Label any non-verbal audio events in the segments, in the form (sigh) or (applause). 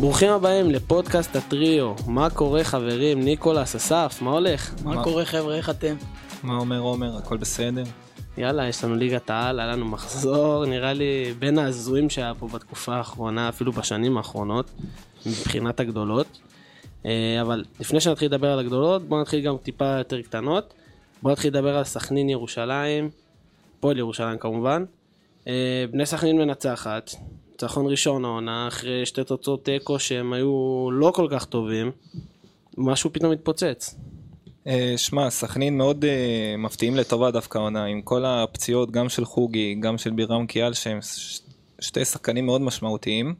ברוכים הבאים לפודקאסט הטריו. מה קורה חברים? ניקולס, אסף, מה הולך? מה מה- קורה חבר'ה, איך אתם? מה אומר עומר? הכל בסדר? יאללה, יש לנו ליגת העל, היה לנו מחזור, נראה לי בין ההזויים שהיה פה בתקופה האחרונה, אפילו בשנים האחרונות, מבחינת הגדולות. אה, אבל לפני שנתחיל לדבר על הגדולות, בואו נתחיל גם טיפה יותר קטנות. בואו נתחיל לדבר על סכנין ירושלים, פועל ירושלים כמובן. אה, בני סכנין מנצחת, ניצחון ראשון העונה, אחרי שתי תוצאות תיקו שהם היו לא כל כך טובים, משהו פתאום התפוצץ. אה, שמע, סכנין מאוד אה, מפתיעים לטובה דווקא העונה, עם כל הפציעות, גם של חוגי, גם של בירם קיאל, שהם ש- שתי שחקנים מאוד משמעותיים,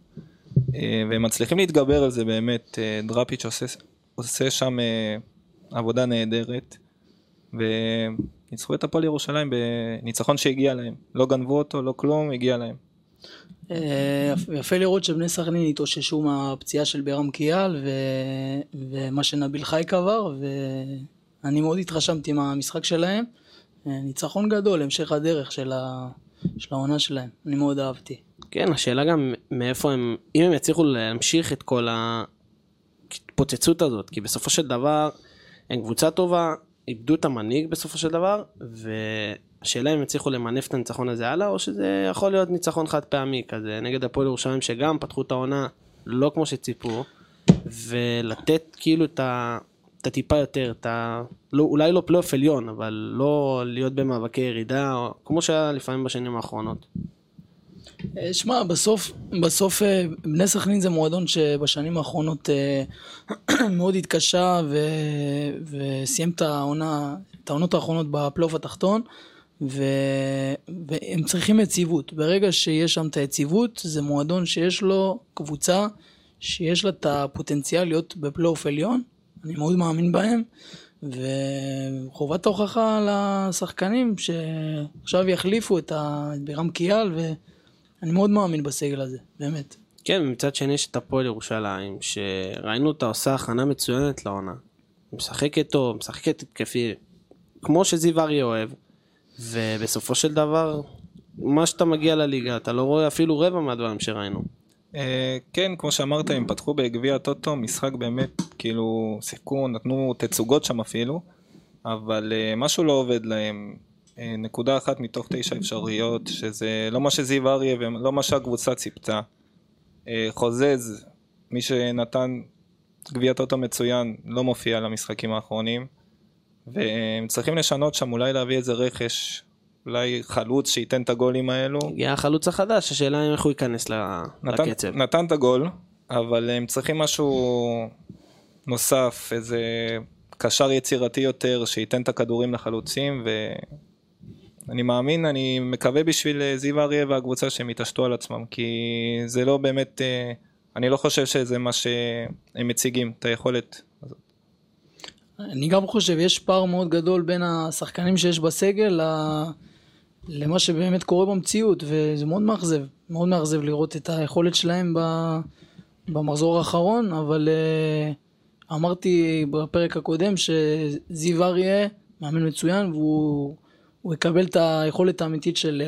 אה, והם מצליחים להתגבר על זה באמת. אה, דראפיץ' עושה, עושה שם אה, עבודה נהדרת, וניצחו את הפועל ירושלים בניצחון שהגיע להם. לא גנבו אותו, לא כלום, הגיע להם. אה, יפה לראות שבני סכנין התאוששו מהפציעה של בירם קיאל ו... ומה שנביל חייק עבר ואני מאוד התרשמתי מהמשחק שלהם. אה, ניצחון גדול, המשך הדרך של, ה... של העונה שלהם, אני מאוד אהבתי. כן, השאלה גם מאיפה הם, אם הם יצליחו להמשיך את כל ההתפוצצות הזאת, כי בסופו של דבר הם קבוצה טובה, איבדו את המנהיג בסופו של דבר, והשאלה אם יצליחו למנף את הניצחון הזה הלאה, או שזה יכול להיות ניצחון חד פעמי כזה, נגד הפועל ירושלים שגם פתחו את העונה לא כמו שציפו, ולתת כאילו את ה... את הטיפה יותר, את ה... לא, אולי לא פלייאוף עליון, אבל לא להיות במאבקי ירידה, או... כמו שהיה לפעמים בשנים האחרונות. אה, שמע, בסוף, בסוף אה, בני סכנין זה מועדון שבשנים האחרונות אה, (clears throat) מאוד התקשה ו... וסיים את העונה, את העונות האחרונות בפלייאוף התחתון ו... והם צריכים יציבות. ברגע שיש שם את היציבות, זה מועדון שיש לו קבוצה שיש לה את הפוטנציאל להיות בפלייאוף עליון, אני מאוד מאמין בהם. וחובת ההוכחה לשחקנים שעכשיו יחליפו את בירם קיאל ואני מאוד מאמין בסגל הזה, באמת. כן, ומצד שני יש את הפועל ירושלים, שראינו אותה עושה הכנה מצוינת לעונה. משחקת טוב, משחקת התקפי, כמו שזיו אריה אוהב, ובסופו של דבר, מה שאתה מגיע לליגה, אתה לא רואה אפילו רבע מהדברים שראינו. אה, כן, כמו שאמרת, הם פתחו בגביע הטוטו, משחק באמת, כאילו, שיחקו, נתנו תצוגות שם אפילו, אבל אה, משהו לא עובד להם. אה, נקודה אחת מתוך תשע אפשריות, שזה לא מה שזיו אריה ולא מה שהקבוצה ציפתה. אה, חוזז, מי שנתן גביע טוטו מצוין, לא מופיע למשחקים האחרונים, והם צריכים לשנות שם, אולי להביא איזה רכש, אולי חלוץ שייתן את הגולים האלו. הגיע החלוץ החדש, השאלה אם איך הוא ייכנס נתן, לקצב. נתן את הגול, אבל הם צריכים משהו נוסף, איזה קשר יצירתי יותר, שייתן את הכדורים לחלוצים, ואני מאמין, אני מקווה בשביל אה, זיו אריה והקבוצה שהם יתעשתו על עצמם, כי זה לא באמת, אה, אני לא חושב שזה מה שהם מציגים, את היכולת. אני גם חושב, יש פער מאוד גדול בין השחקנים שיש בסגל ל- למה שבאמת קורה במציאות, וזה מאוד מאכזב, מאוד מאכזב לראות את היכולת שלהם ב- במחזור האחרון, אבל אה, אמרתי בפרק הקודם שזיו אריה מאמן מצוין, והוא הוא יקבל את היכולת האמיתית של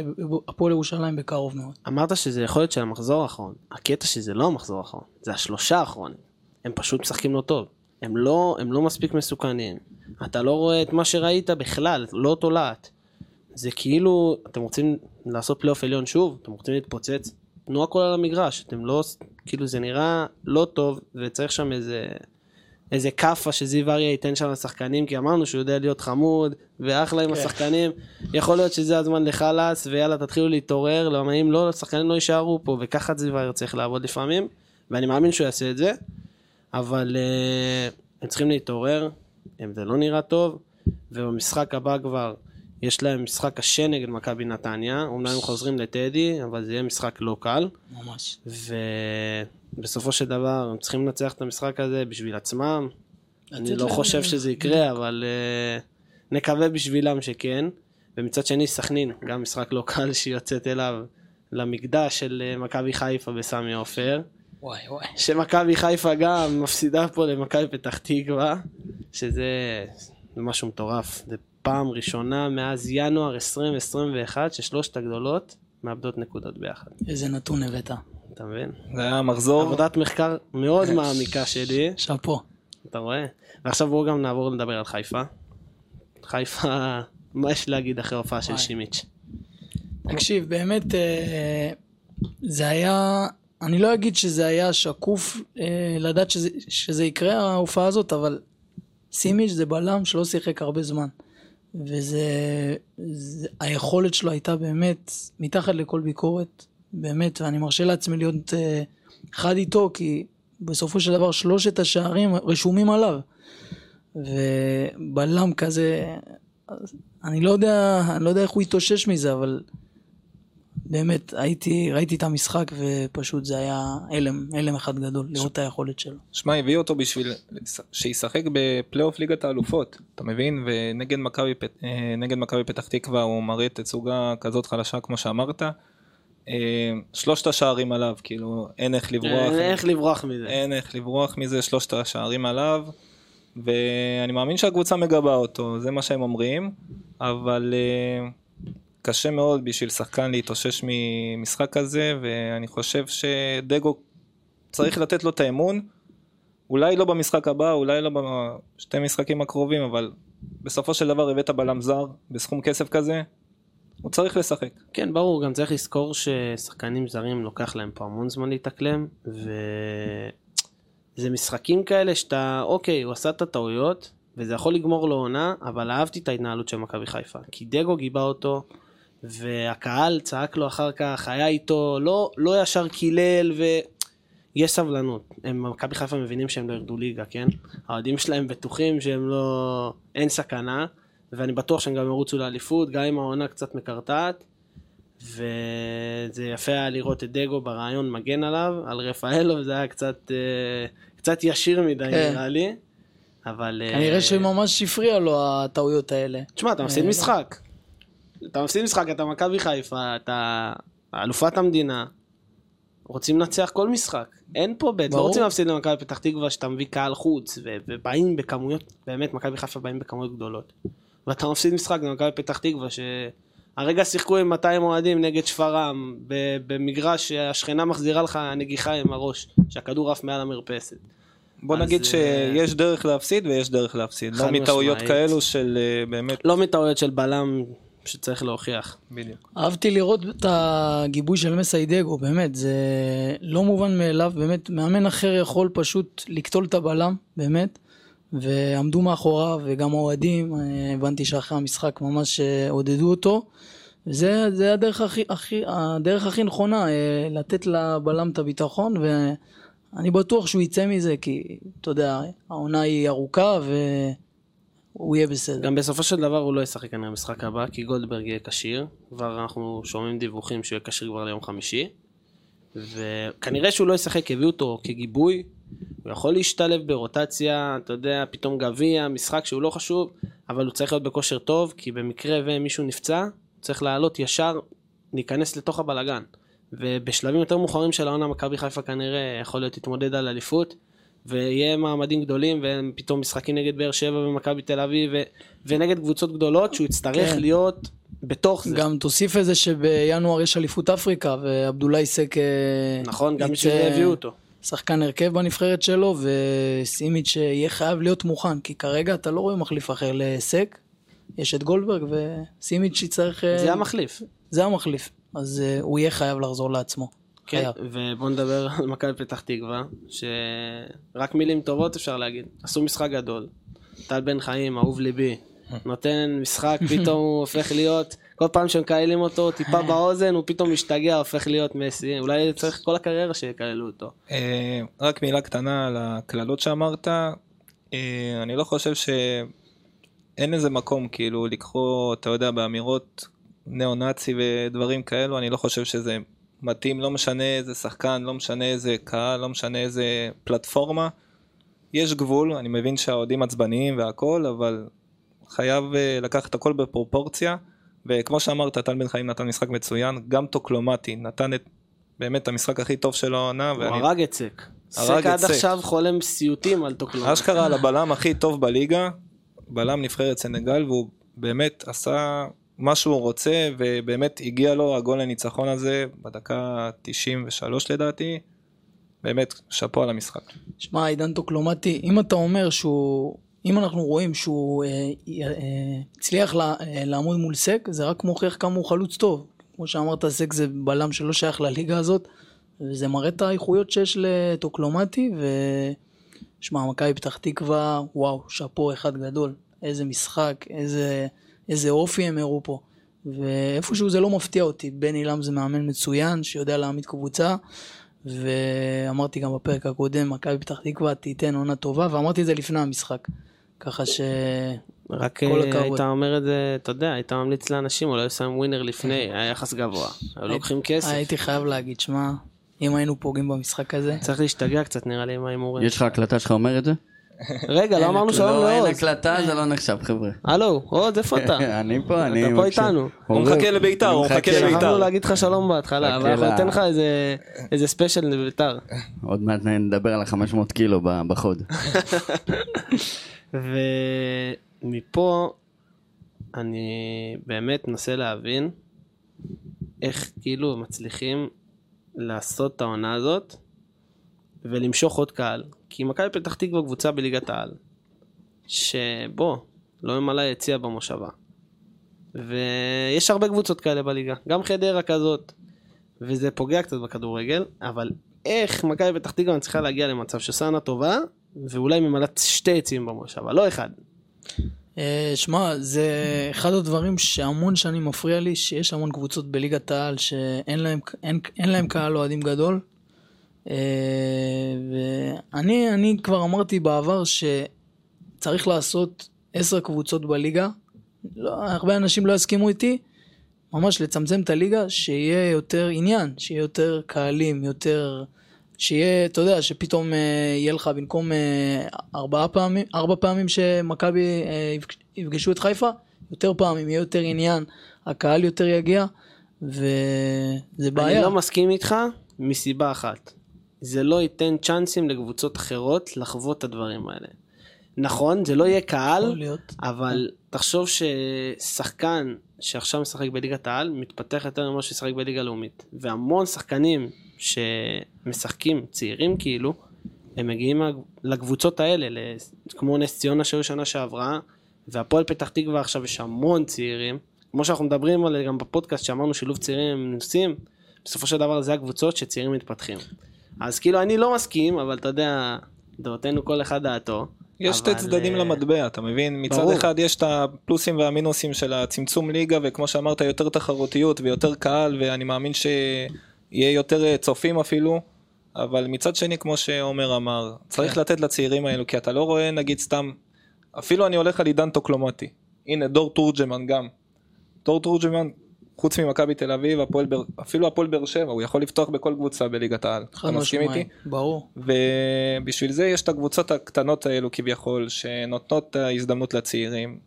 הפועל ירושלים בקרוב מאוד. אמרת שזה יכול להיות של המחזור האחרון. הקטע שזה לא המחזור האחרון, זה השלושה האחרונים. הם פשוט משחקים לא טוב. הם לא, הם לא מספיק מסוכנים. אתה לא רואה את מה שראית בכלל, לא תולעת. זה כאילו, אתם רוצים לעשות פלייאוף עליון שוב? אתם רוצים להתפוצץ? תנו הכל על המגרש. אתם לא, כאילו זה נראה לא טוב, וצריך שם איזה... איזה כאפה שזיו אריה ייתן שם לשחקנים, כי אמרנו שהוא יודע להיות חמוד, ואחלה עם כן. השחקנים. יכול להיות שזה הזמן לחלאס, ויאללה תתחילו להתעורר, למה אם לא, השחקנים לא יישארו פה, וככה זיו אריה צריך לעבוד לפעמים, ואני מאמין שהוא יעשה את זה, אבל uh, הם צריכים להתעורר, הם, זה לא נראה טוב, ובמשחק הבא כבר, יש להם משחק קשה נגד מכבי נתניה, אומנם הם חוזרים לטדי, אבל זה יהיה משחק לא קל. ממש. ובסופו של דבר הם צריכים לנצח את המשחק הזה בשביל עצמם. אני לא חושב שזה יקרה, אבל uh, נקווה בשבילם שכן. ומצד שני, סכנין, גם משחק לא קל (laughs) שהיא יוצאת אליו למקדש של אה, מכבי חיפה בסמי עופר. וואי וואי. שמכבי חיפה גם מפסידה פה למכבי פתח תקווה, שזה זה משהו מטורף. זה פעם ראשונה מאז ינואר 2021 ששלושת הגדולות מאבדות נקודות ביחד. איזה נתון הבאת. אתה מבין? זה היה מחזור. עבודת מחקר מאוד (laughs) מעמיקה שלי, שאפו. אתה רואה? ועכשיו בואו גם נעבור לדבר על חיפה. חיפה, (laughs) מה יש להגיד אחרי ההופעה של. שימיץ'? תקשיב, באמת, אה, זה היה, אני לא אגיד שזה היה שקוף אה, לדעת שזה, שזה יקרה ההופעה הזאת, אבל סימיץ' זה בלם שלא שיחק הרבה זמן. וזה, זה, היכולת שלו הייתה באמת מתחת לכל ביקורת, באמת, ואני מרשה לעצמי להיות אה, חד איתו, כי בסופו של דבר שלושת השערים רשומים עליו. ובלם כזה, אני לא יודע, אני לא יודע איך הוא התאושש מזה, אבל באמת, הייתי, ראיתי את המשחק ופשוט זה היה הלם, הלם אחד גדול, לראות את היכולת שלו. שמע, הביאו אותו בשביל שישחק בפלייאוף ליגת האלופות, אתה מבין? ונגד מכבי פת- אה, נגד מכבי פתח תקווה הוא מראה תצוגה כזאת חלשה כמו שאמרת. אה, שלושת השערים עליו, כאילו, אין איך לברוח. אה, איך לברוח מזה? אין איך לברוח מזה, שלושת השערים עליו. ואני מאמין שהקבוצה מגבה אותו, זה מה שהם אומרים, אבל אה, קשה מאוד בשביל שחקן להתאושש ממשחק כזה, ואני חושב שדגו צריך לתת לו את האמון, אולי לא במשחק הבא, אולי לא בשתי משחקים הקרובים, אבל בסופו של דבר הבאת בלם זר בסכום כסף כזה, הוא צריך לשחק. כן, ברור, גם צריך לזכור ששחקנים זרים לוקח להם פה המון זמן להתאקלם, וזה משחקים כאלה שאתה, אוקיי, הוא עשה את הטעויות, וזה יכול לגמור לו עונה, אבל אהבתי את ההתנהלות של מכבי חיפה. כי דגו גיבה אותו, והקהל צעק לו אחר כך, היה איתו, לא, לא ישר קילל, ויש סבלנות. הם, מכבי חיפה מבינים שהם לא ירדו ליגה, כן? האוהדים שלהם בטוחים שהם לא... אין סכנה, ואני בטוח שהם גם ירוצו לאליפות, גם אם העונה קצת מקרטעת. וזה יפה היה לראות את דגו ברעיון מגן עליו, על רפאלו, זה היה קצת, אה, קצת ישיר מדי כן. נראה לי. אבל... אה, כנראה שממש הפריע לו הטעויות האלה. תשמע, אתה מפסיד אה, משחק. אתה מפסיד משחק, אתה מכבי חיפה, אתה אלופת המדינה. רוצים לנצח כל משחק. אין פה בית, לא. רוצים להפסיד למכבי פתח תקווה שאתה מביא קהל חוץ, ובאים בכמויות, באמת, מכבי חיפה באים בכמויות גדולות. ואתה מפסיד משחק למכבי פתח תקווה, שהרגע שיחקו עם 200 אוהדים נגד שפרעם, במגרש שהשכנה מחזירה לך נגיחה עם הראש, שהכדור עף מעל המרפסת. בוא נגיד אה, שיש דרך להפסיד ויש דרך להפסיד, לא מטעויות. כאלו של אה, באמת, לא מטעויות של בלם שצריך להוכיח. בדיוק. אהבתי לראות את הגיבוי של מסיידגו, באמת, זה לא מובן מאליו, באמת, מאמן אחר יכול פשוט לקטול את הבלם, באמת, ועמדו מאחוריו, וגם האוהדים, אה, הבנתי שאחרי המשחק ממש אה, עודדו אותו, וזה זה הדרך הכי, הכי, הדרך הכי נכונה, אה, לתת לבלם את הביטחון, ואני בטוח שהוא יצא מזה, כי, אתה יודע, העונה היא ארוכה, והוא יהיה בסדר. גם בסופו של דבר הוא לא ישחק כנראה במשחק הבא, כי גולדברג יהיה כשיר. כבר אנחנו שומעים דיווחים שהוא יהיה כשיר כבר ליום חמישי. וכנראה שהוא לא ישחק, הביאו אותו כגיבוי. הוא יכול להשתלב ברוטציה, אתה יודע, פתאום גביע, משחק שהוא לא חשוב, אבל הוא צריך להיות בכושר טוב, כי במקרה ומישהו נפצע, הוא צריך לעלות ישר, להיכנס לתוך הבלגן. ובשלבים יותר מאוחרים של העונה, מכבי חיפה כנראה יכול להיות תתמודד על אליפות. ויהיה מעמדים גדולים ופתאום משחקים נגד באר שבע ומכבי תל אביב ו- ונגד קבוצות גדולות שהוא יצטרך כן. להיות בתוך זה. גם תוסיף לזה שבינואר יש אליפות אפריקה, ועבדולאי סק... אה, נכון, גם בשביל זה הביאו אותו. שחקן הרכב בנבחרת שלו, וסימיץ' יהיה חייב להיות מוכן, כי כרגע אתה לא רואה מחליף אחר לסק. יש את גולדברג, וסימיץ' יצטרך... אה, זה המחליף. זה המחליף. אז אה, הוא יהיה חייב לחזור לעצמו. כן. ובוא נדבר על מכבי פתח תקווה, שרק מילים טובות אפשר להגיד. עשו משחק גדול. טל בן חיים, אהוב ליבי, נותן משחק, (laughs) פתאום הוא הופך להיות, כל פעם שמקללים אותו טיפה באוזן, הוא פתאום משתגע, הופך להיות מסי. אולי צריך כל הקריירה שיקללו אותו. אה, רק מילה קטנה על הקללות שאמרת, אה, אני לא חושב שאין איזה מקום כאילו לקחו, אתה יודע, באמירות ניאו-נאצי ודברים כאלו, אני לא חושב שזה מתאים, לא משנה איזה שחקן, לא משנה איזה קהל, לא משנה איזה פלטפורמה. יש גבול, אני מבין שהאוהדים עצבניים והכל, אבל חייב אה, לקחת הכל בפרופורציה, וכמו שאמרת, טל בן חיים נתן משחק מצוין, גם טוקלומטי נתן את באמת המשחק הכי טוב של העונה, הוא ואני הרג את סק. סק עד סק. עכשיו חולם סיוטים על טוקלום. אשכרה על הבלם הכי טוב בליגה, בלם נבחרת סנגל, והוא באמת עשה מה שהוא רוצה, ובאמת הגיע לו הגול הניצחון הזה בדקה 93 לדעתי. באמת, שאפו על המשחק. שמע, עידן טוקלומטי, אם אתה אומר שהוא... אם אנחנו רואים שהוא אה, אה, הצליח לה, אה, לעמוד מול סק, זה רק מוכיח כמה הוא חלוץ טוב. כמו שאמרת, סק זה בלם שלא שייך לליגה הזאת, וזה מראה את האיכויות שיש לטוקלומטי, ו... שמע, מכבי פתח תקווה, וואו, שאפו אחד גדול. איזה משחק, איזה, איזה אופי הם הראו פה. ואיפשהו זה לא מפתיע אותי. בן עילם זה מאמן מצוין, שיודע להעמיד קבוצה. ואמרתי גם בפרק הקודם, מכבי פתח תקווה תיתן עונה טובה, ואמרתי את זה לפני המשחק. ככה ש... רק אה, הכבוד. היית אומר את זה, אתה יודע, היית ממליץ לאנשים, אולי שמים ווינר לפני, היה יחס גבוה. היו לוקחים כסף. הייתי חייב להגיד, שמע, אם היינו פוגעים במשחק הזה, צריך להשתגע קצת נררה לי עם ההימורים. יש לך הקלטה שלך אומר את זה? רגע, לא אמרנו שלום לא, אין לעוז. הקלטה, זה לא נחשב, חבר'ה. הלו, עוז, איפה אתה? (laughs) אני פה, אני... אתה פה. איתנו. הוא מחכה לביתר, הוא מחכה. לביתר. שכחנו להגיד לך שלום בהתחלה, אבל אנחנו ניתן לך איזה- ספיישל לביתר. עוד מעט נדבר על ה-500 קילו בחוד. (laughs) ומפה אני באמת מנסה להבין איך כאילו מצליחים לעשות את העונה הזאת ולמשוך עוד קהל. כי מכבי פתח תקווה קבוצה בליגת העל, שבוא, לא ממלא יציע במושבה. ויש הרבה קבוצות כאלה בליגה, גם חדרה כזאת, וזה פוגע קצת בכדורגל, אבל איך מכבי פתח תקווה צריכה להגיע למצב עונה טובה, ואולי ממלאת שתי יציאים במושבה, לא אחד. אה, שמע, זה אחד הדברים שהמון שנים מפריע לי, שיש המון קבוצות בליגת העל שאין להם, אין, אין להם קהל אוהדים גדול. אה, ואני אני כבר אמרתי בעבר שצריך לעשות עשר קבוצות בליגה. לא, הרבה אנשים לא יסכימו איתי, ממש לצמצם את הליגה, שיהיה יותר עניין, שיהיה יותר קהלים, יותר... שיהיה, אתה יודע, שפתאום אה, יהיה לך במקום אה, ארבעה פעמים, ארבע פעמים שמכבי אה, יפג- יפגשו את חיפה, יותר פעמים, יהיה יותר עניין, הקהל יותר יגיע, וזה בעיה. אני לא מסכים איתך מסיבה אחת. זה לא ייתן צ'אנסים לקבוצות אחרות לחוות את הדברים האלה. נכון, זה לא יהיה קהל. אבל תחשוב ששחקן שעכשיו משחק בליגת העל מתפתח יותר ממה ששיחק בליגה לאומית. והמון שחקנים שמשחקים, צעירים כאילו, הם מגיעים לקבוצות האלה, כמו נס ציונה שהיו שנה שעברה, והפועל פתח תקווה עכשיו יש המון צעירים. כמו שאנחנו מדברים על גם בפודקאסט שאמרנו שילוב צעירים הם מנוסים, בסופו של דבר זה הקבוצות שצעירים מתפתחים. אז כאילו אני לא מסכים, אבל אתה יודע, דעותינו כל אחד דעתו. יש שתי צדדים אה, למטבע, אתה מבין? מצד ברור. אחד יש את הפלוסים והמינוסים של הצמצום ליגה, וכמו שאמרת, יותר תחרותיות ויותר קהל, ואני מאמין שיהיה יותר אה, צופים אפילו. אבל מצד שני, כמו שעומר אמר, צריך כן. לתת לצעירים האלו, כי אתה לא רואה, נגיד סתם, אפילו אני הולך על עידן טוקלומטי. הנה, דור תורג'מן גם. דור תורג'מן, חוץ ממכבי תל אביב, הפועל באר- אפילו הפועל באר שבע, הוא יכול לפתוח בכל קבוצה בליגת העל. חד אתה מסכים איתי? ברור. ובשביל זה יש את הקבוצות הקטנות האלו כביכול, שנותנות את ההזדמנות לצעירים,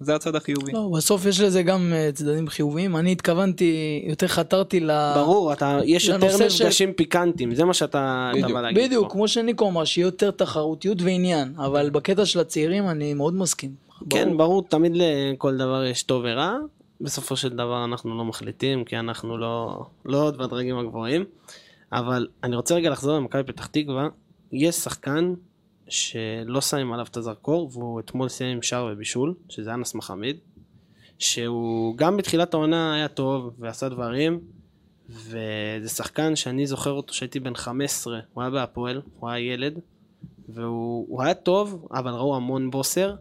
וזה הצד החיובי. לא, בסוף יש לזה גם אה, צדדים חיוביים. אני התכוונתי, יותר חתרתי ל... ברור, אתה, יש יותר של- מפגשים פיקנטיים, זה מה שאתה אתה בדיוק. בא להגיד בדיוק, פה. כמו שניקו אמר, שיהיה יותר תחרותיות ועניין, אבל בקטע של הצעירים אני מאוד מסכים. כן, ברור, תמיד לכל דבר יש טוב ורע. בסופו של דבר אנחנו לא מחליטים, כי אנחנו לא, לא עוד בדרגים הגבוהים. אבל אני רוצה רגע לחזור למכבי פתח תקווה. יש שחקן שלא שמים עליו את הזרקור, והוא אתמול סיים עם שער ובישול, שזה אנס מחמיד. שהוא גם בתחילת העונה היה טוב ועשה דברים, וזה שחקן שאני זוכר אותו שהייתי בן 15, הוא היה בהפועל, הוא היה ילד, והוא הוא היה טוב, אבל ראו המון בוסר,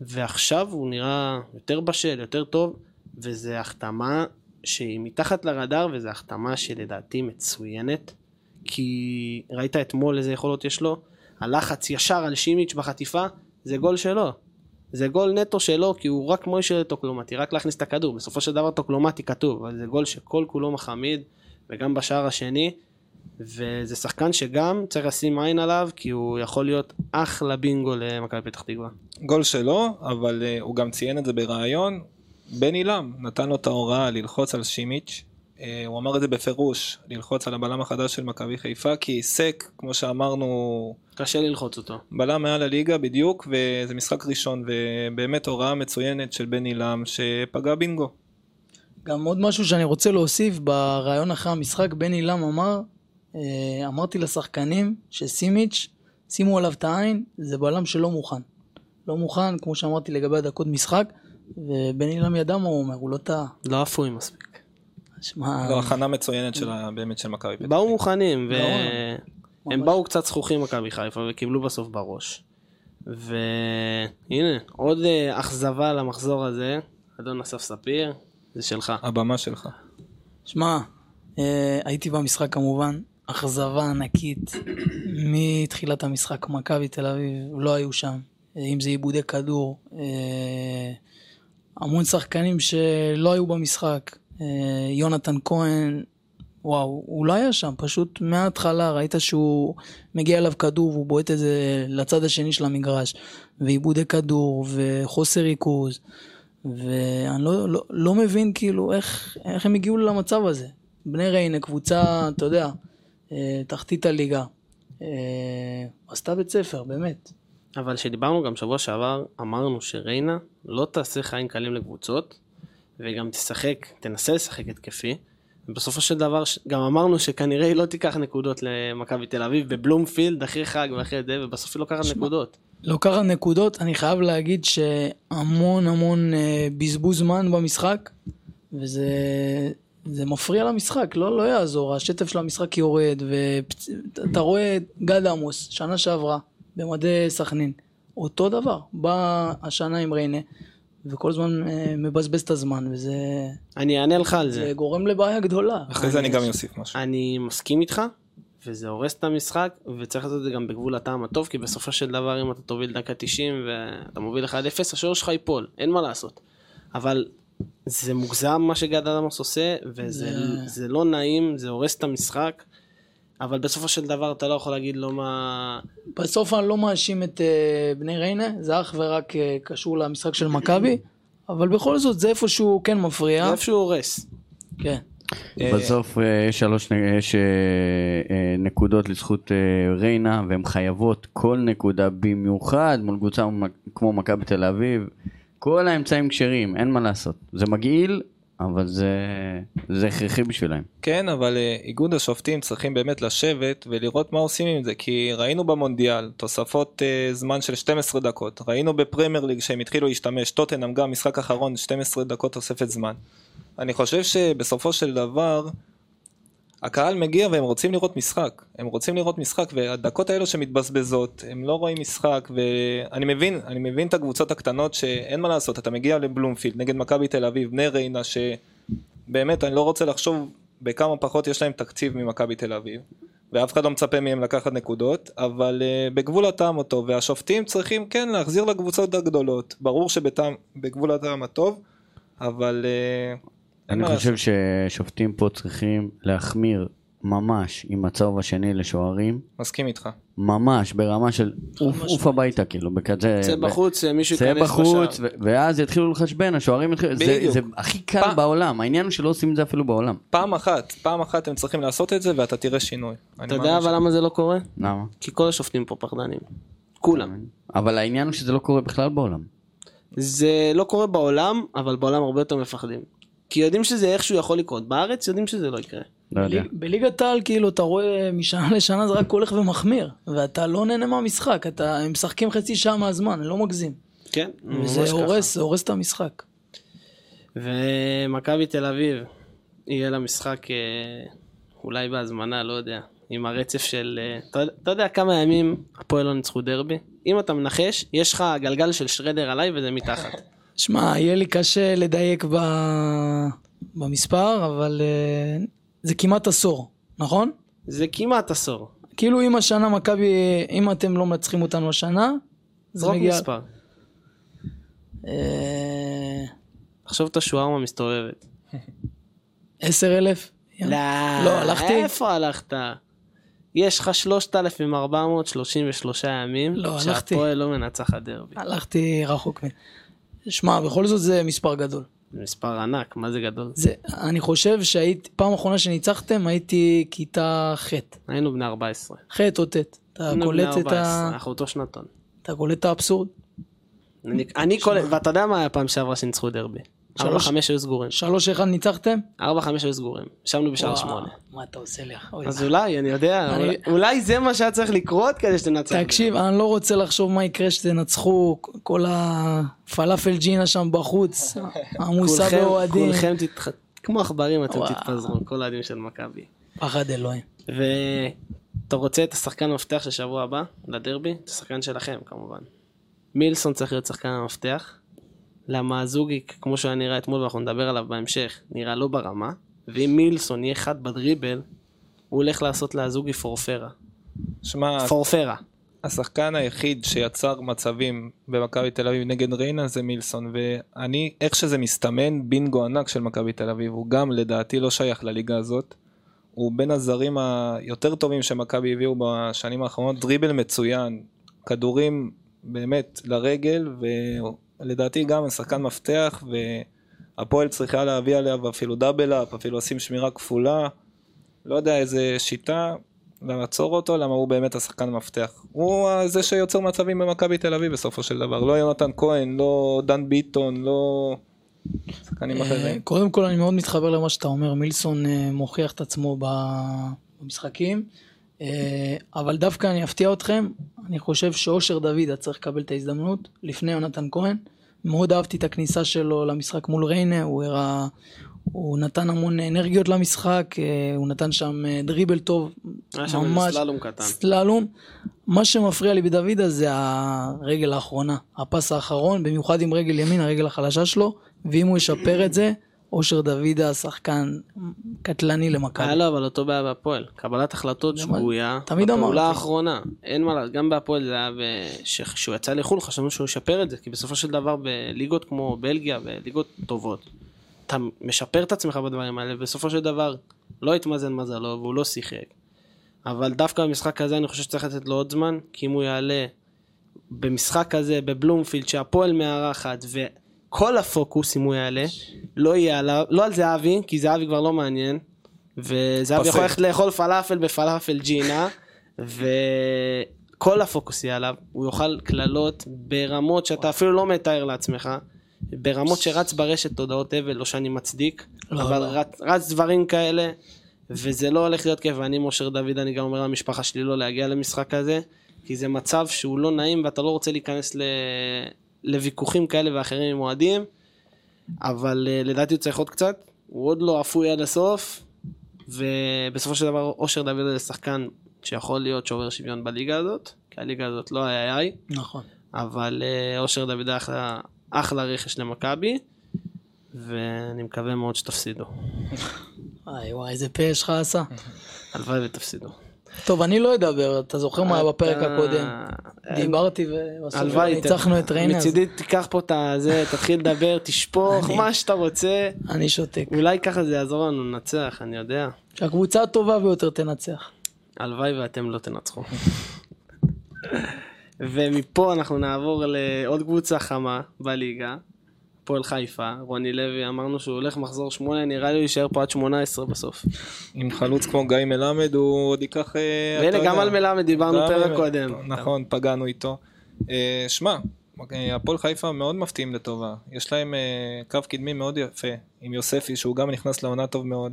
ועכשיו הוא נראה יותר בשל, יותר טוב, וזו החתמה שהיא מתחת לרדאר, וזו החתמה שלדעתי מצוינת, כי ראית אתמול איזה יכולות יש לו, הלחץ ישר על שימיץ' בחטיפה, זה גול שלו. זה גול נטו שלו, כי הוא רק מוישה טוקלומטי, רק להכניס את הכדור. בסופו של דבר טוקלומטי כתוב, אבל זה גול שכל כולו מחמיד, וגם בשער השני, וזה שחקן שגם צריך לשים עין עליו, כי הוא יכול להיות אחלה בינגו למכבי פתח תקווה. גול שלו, אבל uh, הוא גם ציין את זה בריאיון, בן עילם נתן לו את ההוראה ללחוץ על שימיץ', אה, הוא אמר את זה בפירוש, ללחוץ על הבלם החדש של מכבי חיפה, כי סק, כמו שאמרנו, קשה ללחוץ אותו. בלם מעל הליגה בדיוק, וזה משחק ראשון, ובאמת הוראה מצוינת של בן עילם, שפגע בינגו. גם עוד משהו שאני רוצה להוסיף, בריאיון אחרי המשחק, בן עילם אמר, אה, אמרתי לשחקנים שסימיץ', שימו עליו את העין, זה בלם שלא מוכן. לא מוכן, כמו שאמרתי לגבי הדקות משחק, ובן עילם ידע מה הוא אומר, הוא לא טעה. לא אפוי מספיק. שמע, זו הכנה מצוינת של באמת של מכבי. פתח באו מוכנים, ברור. והם ממש. באו קצת זכוכים מכבי חיפה וקיבלו בסוף בראש. והנה, עוד אה, אכזבה למחזור הזה, אדון אסף ספיר, זה שלך. הבמה שלך. שמע, אה, הייתי במשחק כמובן, אכזבה ענקית מתחילת המשחק, מכבי תל אביב לא היו שם, אה, אם זה עיבודי כדור, אה, המון שחקנים שלא היו במשחק, אה, יונתן כהן, וואו, הוא לא היה שם, פשוט מההתחלה ראית שהוא מגיע אליו כדור והוא בועט את זה לצד השני של המגרש, ועיבודי כדור וחוסר ריכוז. ואני לא, לא, לא מבין כאילו איך, איך הם הגיעו למצב הזה. בני ריינה, קבוצה, אתה יודע, אה, תחתית הליגה. אה, עשתה בית ספר, באמת. אבל כשדיברנו גם שבוע שעבר, אמרנו שריינה לא תעשה חיים קלים לקבוצות, וגם תשחק, תנסה לשחק התקפי. ובסופו של דבר, גם אמרנו שכנראה היא לא תיקח נקודות למכבי תל אביב בבלומפילד אחרי חג ואחרי זה, ובסוף היא לוקחת שמע, נקודות. לוקחת נקודות, אני חייב להגיד שהמון המון אה, בזבוז זמן במשחק, וזה זה מפריע למשחק, לא, לא יעזור, השטף של המשחק יורד, ואתה רואה גד עמוס, שנה שעברה, במדי סכנין, אותו דבר, בא השנה עם ריינה, וכל הזמן אה, מבזבז את הזמן, וזה אני אענה לך על זה. זה גורם לבעיה גדולה. אחרי זה אני גם אוסיף משהו. אני מסכים איתך, וזה הורס את המשחק, וצריך לעשות את זה גם בגבול הטעם הטוב, כי בסופו של דבר אם אתה תוביל דקה 90 ואתה מוביל 1-0, השוער שלך ייפול, אין מה לעשות. אבל זה מוגזם מה שגד אדמוס עושה, וזה זה- זה לא נעים, זה הורס את המשחק, אבל בסופו של דבר אתה לא יכול להגיד לו מה... בסוף אני לא מאשים את אה, בני ריינה, זה אך ורק אה, קשור למשחק של מכבי, אבל בכל זאת זה איפשהו כן מפריע. זה איפה שהוא הורס. כן. בסוף אה, יש שלוש יש, נקודות לזכות ריינה והן חייבות כל נקודה במיוחד מול קבוצה כמו מכבי תל אביב. כל האמצעים כשרים, אין מה לעשות. זה מגעיל, אבל זה, זה הכרחי בשבילהם. כן, אבל אה, איגוד השופטים צריכים באמת לשבת ולראות מה עושים עם זה, כי ראינו במונדיאל תוספות אה, זמן של 12 דקות, ראינו בפרמייר ליג שהם התחילו להשתמש, טוטנאם גם משחק אחרון 12 דקות תוספת זמן. אני חושב שבסופו של דבר, הקהל מגיע והם רוצים לראות משחק, הם רוצים לראות משחק והדקות האלו שמתבזבזות, הם לא רואים משחק ואני מבין, אני מבין את הקבוצות הקטנות שאין מה לעשות, אתה מגיע לבלומפילד נגד מכבי תל אביב, בני ריינה שבאמת אני לא רוצה לחשוב בכמה פחות יש להם תקציב ממכבי תל אביב ואף אחד לא מצפה מהם לקחת נקודות, אבל uh, בגבול הטעם הטוב והשופטים צריכים כן להחזיר לקבוצות הגדולות, ברור שבגבול הטעם הטוב, אבל uh, אני חושב ששופטים פה צריכים להחמיר ממש עם הצהוב השני לשוערים. מסכים איתך. ממש ברמה של עוף הביתה כאילו בכזה צא בחוץ, מישהו צא ייכנס בחוץ בשער. ו- ואז יתחילו לחשבן השוערים יתחילו זה, בדיוק. זה הכי קל בעולם העניין הוא שלא עושים את זה אפילו בעולם פעם אחת, פעם אחת הם צריכים לעשות את זה ואתה תראה שינוי. אתה יודע אבל למה זה לא קורה? למה? כי כל השופטים פה פחדנים. כולם. אבל העניין הוא שזה לא קורה בכלל בעולם זה לא קורה בעולם, אבל בעולם הרבה יותר מפחדים. כי יודעים שזה איכשהו יכול לקרות. בארץ יודעים שזה לא יקרה. לא יודע בליגת העל כאילו אתה רואה משנה (laughs) לשנה זה רק הולך ומחמיר ואתה לא נהנה מהמשחק אתה הם משחקים חצי שעה מהזמן אני לא מגזים כן, וזה ממש ככה. הורס זה הורס את המשחק. ומכבי תל אביב, יהיה לה משחק אה, אולי בהזמנה, לא יודע, עם הרצף של... אה, אתה, אתה יודע כמה ימים הפועל לא ניצחו דרבי? אם אתה מנחש, יש לך גלגל של שרדר עליי וזה מתחת. שמע יהיה לי קשה לדייק ב... במספר אבל אה, זה כמעט עשור נכון? זה כמעט עשור. כאילו אם השנה מכבי אם אתם לא מנצחים אותנו השנה זה זרוק מגיע. מספר. אה, תחשוב את השוארמה מסתובבת. עשר אלף? לא, לא, הלכתי? איפה הלכת? יש לך 3,433 ימים לא. שהפועל לא מנצחת דרבי. הלכתי רחוק מ... שמע, בכל זאת זה מספר גדול. זה מספר ענק, מה זה גדול? זה, אני חושב שהייתי, פעם אחרונה שניצחתם הייתי כיתה ח', היינו בני 14. ח' או ט'. אתה קולט את 14, ה... אנחנו אותו שנתון. אתה קולט את האבסורד? אני קולט, ואתה יודע מה היה פעם שעברה שניצחו דרבי? שלוש- 4-5 היו סגורים. שלוש אחד ניצחתם? 4-5 היו סגורים. ישבנו בשער וואו, 8. מה אתה עושה לי? אז אולי, אני יודע, אולי- זה מה שהיה צריך לקרות כדי שתנצח. תקשיב, אני לא רוצה לחשוב מה יקרה שתנצחו כל הפלאפל ג'ינה שם בחוץ, (laughs) עמוסה באוהדים. כולכם תתח... כמו עכברים אתם. תתפזרו, כל האוהדים של מכבי. פחד אלוהים. ואתה רוצה את השחקן המפתח של שבוע הבא לדרבי? את השחקן שלכם כמובן. מילסון צריך להיות שחקן המפתח. למה הזוגיק, כמו שהיה נראה אתמול ואנחנו נדבר עליו בהמשך, נראה לא ברמה. ואם מילסון יהיה חד בדריבל, הוא הולך לעשות לאזוגי פורפרה. שמע, פורפרה. השחקן היחיד שיצר מצבים במכבי תל אביב נגד ריינה זה מילסון ואני איך שזה מסתמן בינגו ענק של מכבי תל אביב הוא גם לדעתי לא שייך לליגה הזאת. הוא בין הזרים היותר טובים שמכבי הביאו בשנים האחרונות דריבל מצוין כדורים באמת לרגל ולדעתי גם שחקן מפתח והפועל צריכה להביא עליו אפילו דאבל אפ אפילו לשים שמירה כפולה לא יודע איזה שיטה לעצור אותו למה הוא באמת השחקן המפתח. הוא זה שיוצר מצבים במכבי תל אביב בסופו של דבר. לא יונתן כהן, לא דן ביטון, לא שחקנים אה, אחרים. קודם כל אני מאוד מתחבר למה שאתה אומר, מילסון אה, מוכיח את עצמו במשחקים, אבל דווקא אני אפתיע אתכם, אני חושב שאושר דוד היה צריך לקבל את ההזדמנות לפני יונתן כהן. מאוד אהבתי את הכניסה שלו למשחק מול ריינה, הוא הראה, הוא נתן המון אנרגיות למשחק, אה, הוא נתן שם אה, דריבל טוב, היה שם איזה סללום קטן. סללום. מה שמפריע לי בדוידה זה הרגל האחרונה, הפס האחרון, במיוחד עם רגל ימין, הרגל החלשה שלו, ואם הוא ישפר את זה, אושר דוידה שחקן קטלני למכבי. היה לו אבל אותו בעיה בהפועל. קבלת החלטות שגויה. תמיד בפעולה אמרתי. האחרונה. אין מה לעשות, גם בהפועל זה היה, כשהוא יצא לחו"ל חשבנו שהוא ישפר את זה, כי בסופו של דבר בליגות כמו בלגיה, בליגות טובות, אתה משפר את עצמך בדברים האלה, ובסופו של דבר לא התמזל מזלו והוא לא שיחק. אבל דווקא במשחק הזה אני חושב שצריך לתת לו עוד זמן, כי אם הוא יעלה במשחק הזה בבלומפילד שהפועל מארחת וכל הפוקוס אם הוא יעלה לא יהיה עליו, לא על זהבי, כי זהבי כבר לא מעניין וזהבי. יכול ללכת לאכול פלאפל בפלאפל ג'ינה וכל הפוקוס יהיה עליו, הוא יאכל קללות ברמות שאתה אפילו לא מתאר לעצמך ברמות שרץ ברשת הודעות אבל, לא שאני מצדיק, לא, אבל לא. רץ, רץ דברים כאלה וזה לא הולך להיות כיף, ואני מושר דוד, אני גם אומר למשפחה שלי לא להגיע למשחק הזה, כי זה מצב שהוא לא נעים ואתה לא רוצה להיכנס ל... לוויכוחים כאלה ואחרים עם אוהדים, אבל uh, לדעתי הוא צריך עוד קצת, הוא עוד לא אפוי עד הסוף, ובסופו של דבר אושר דוד זה שחקן שיכול להיות שובר שוויון בליגה הזאת, כי הליגה הזאת לא היה איי, נכון. אבל אה, אושר דוד היה אחלה, אחלה רכש למכבי, ואני מקווה מאוד שתפסידו. (laughs) וואי וואי, איזה פה יש לך עשה. הלוואי ותפסידו. טוב, אני לא אדבר, אתה זוכר מה היה בפרק הקודם? דיברתי ובסוף ניצחנו את ריינה, מצידי תיקח פה את הזה, תתחיל לדבר, (laughs) תשפוך, מה שאתה רוצה. אני שותק. אולי ככה זה יעזור לנו לנצח, אני יודע. שהקבוצה הטובה ביותר תנצח. הלוואי ואתם לא תנצחו. (laughs) ומפה אנחנו נעבור לעוד קבוצה חמה בליגה, הפועל חיפה, רוני לוי, אמרנו שהוא הולך מחזור שמונה, נראה לי הוא יישאר פה עד 18 בסוף. עם חלוץ כמו גיא מלמד הוא עוד ייקח... אה, והנה, גם על מלמד דיברנו פרק קודם. נכון, פגענו איתו. אה, שמע, הפועל חיפה מאוד מפתיעים לטובה. יש להם אה, קו קדמי מאוד יפה, עם יוספי שהוא גם נכנס לעונה טוב מאוד.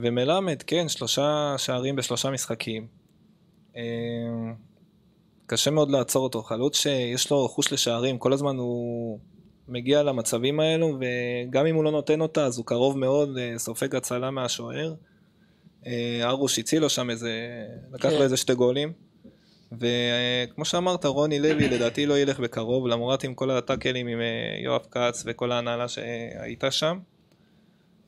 ומלמד, כן, שלושה שערים בשלושה משחקים. קשה מאוד לעצור אותו, חלוץ שיש לו חוש לשערים, כל הזמן הוא מגיע למצבים האלו, וגם אם הוא לא נותן אותה, אז הוא קרוב מאוד, אה, סופג הצלה מהשוער. אה, ארוש הציל לו שם איזה, לקח כן. לו איזה שתי גולים. וכמו שאמרת, רוני לוי לדעתי לא ילך בקרוב, למרות עם כל הטאקלים עם אה, יואב כץ וכל ההנהלה שהייתה שם.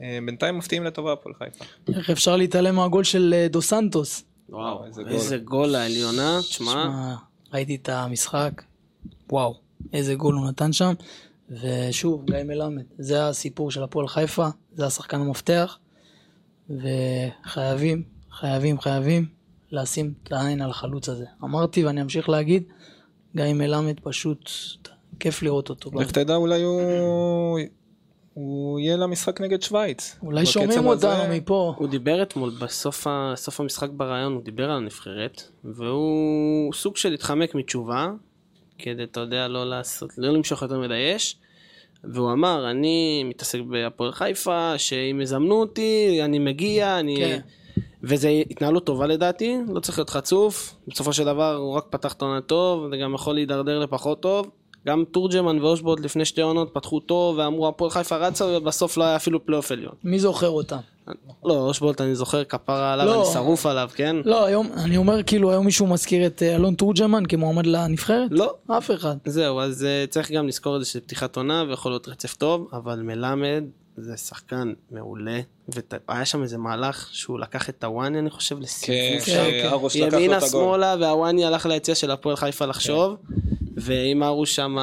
אה, בינתיים מפתיעים לטובה הפועל חיפה. איך אפשר להתעלם מהגול של אה, דו סנטוס? וואו, איזה גול. איזה גול לעליונה, תשמע, שמע, ראיתי את המשחק, וואו, איזה גול הוא נתן שם. ושוב, גיא מלמד, זה הסיפור של הפועל חיפה, זה השחקן המפתח, וחייבים, חייבים, חייבים לשים את העין על החלוץ הזה. אמרתי ואני אמשיך להגיד, גיא מלמד פשוט, כיף לראות אותו. לך תדע, אולי הוא הוא יהיה למשחק נגד שווייץ. אולי שומעים הזה- אותנו מפה. הוא דיבר אתמול בסוף ה- המשחק בריאיון, הוא דיבר על הנבחרת, והוא סוג של התחמק מתשובה, כדי, אתה יודע, לא לעשות, לא למשוך יותר מדי אש, והוא אמר, אני מתעסק בהפועל חיפה, שאם יזמנו אותי, אני מגיע, אני... כן. וזה התנהלות טובה לדעתי, לא צריך להיות חצוף, בסופו של דבר הוא רק פתח את העונה טוב, זה גם יכול להידרדר לפחות טוב. גם תורג'מן ואושבולט לפני שתי עונות פתחו טוב ואמרו הפועל חיפה רצה ובסוף לא היה אפילו פלייאוף עליון. מי זוכר אותם? לא, אושבולט אני זוכר כפרה עליו, לא. אני שרוף עליו, כן? לא, היום, אני אומר כאילו היום מישהו מזכיר את אה, אלון תורג'מן כמועמד לנבחרת? לא. אף אחד. זהו, אז uh, צריך גם לזכור את זה שזה פתיחת עונה ויכול להיות רצף טוב, אבל מלמד זה שחקן מעולה, והיה שם איזה מהלך שהוא לקח את הוואני אני חושב כן, לסיבוב שם, שארוש לקח לו ימינה את הגול. שמאלה והוואני הלך ליציע של הפועל חיפה לחשוב, ואם ארוש שם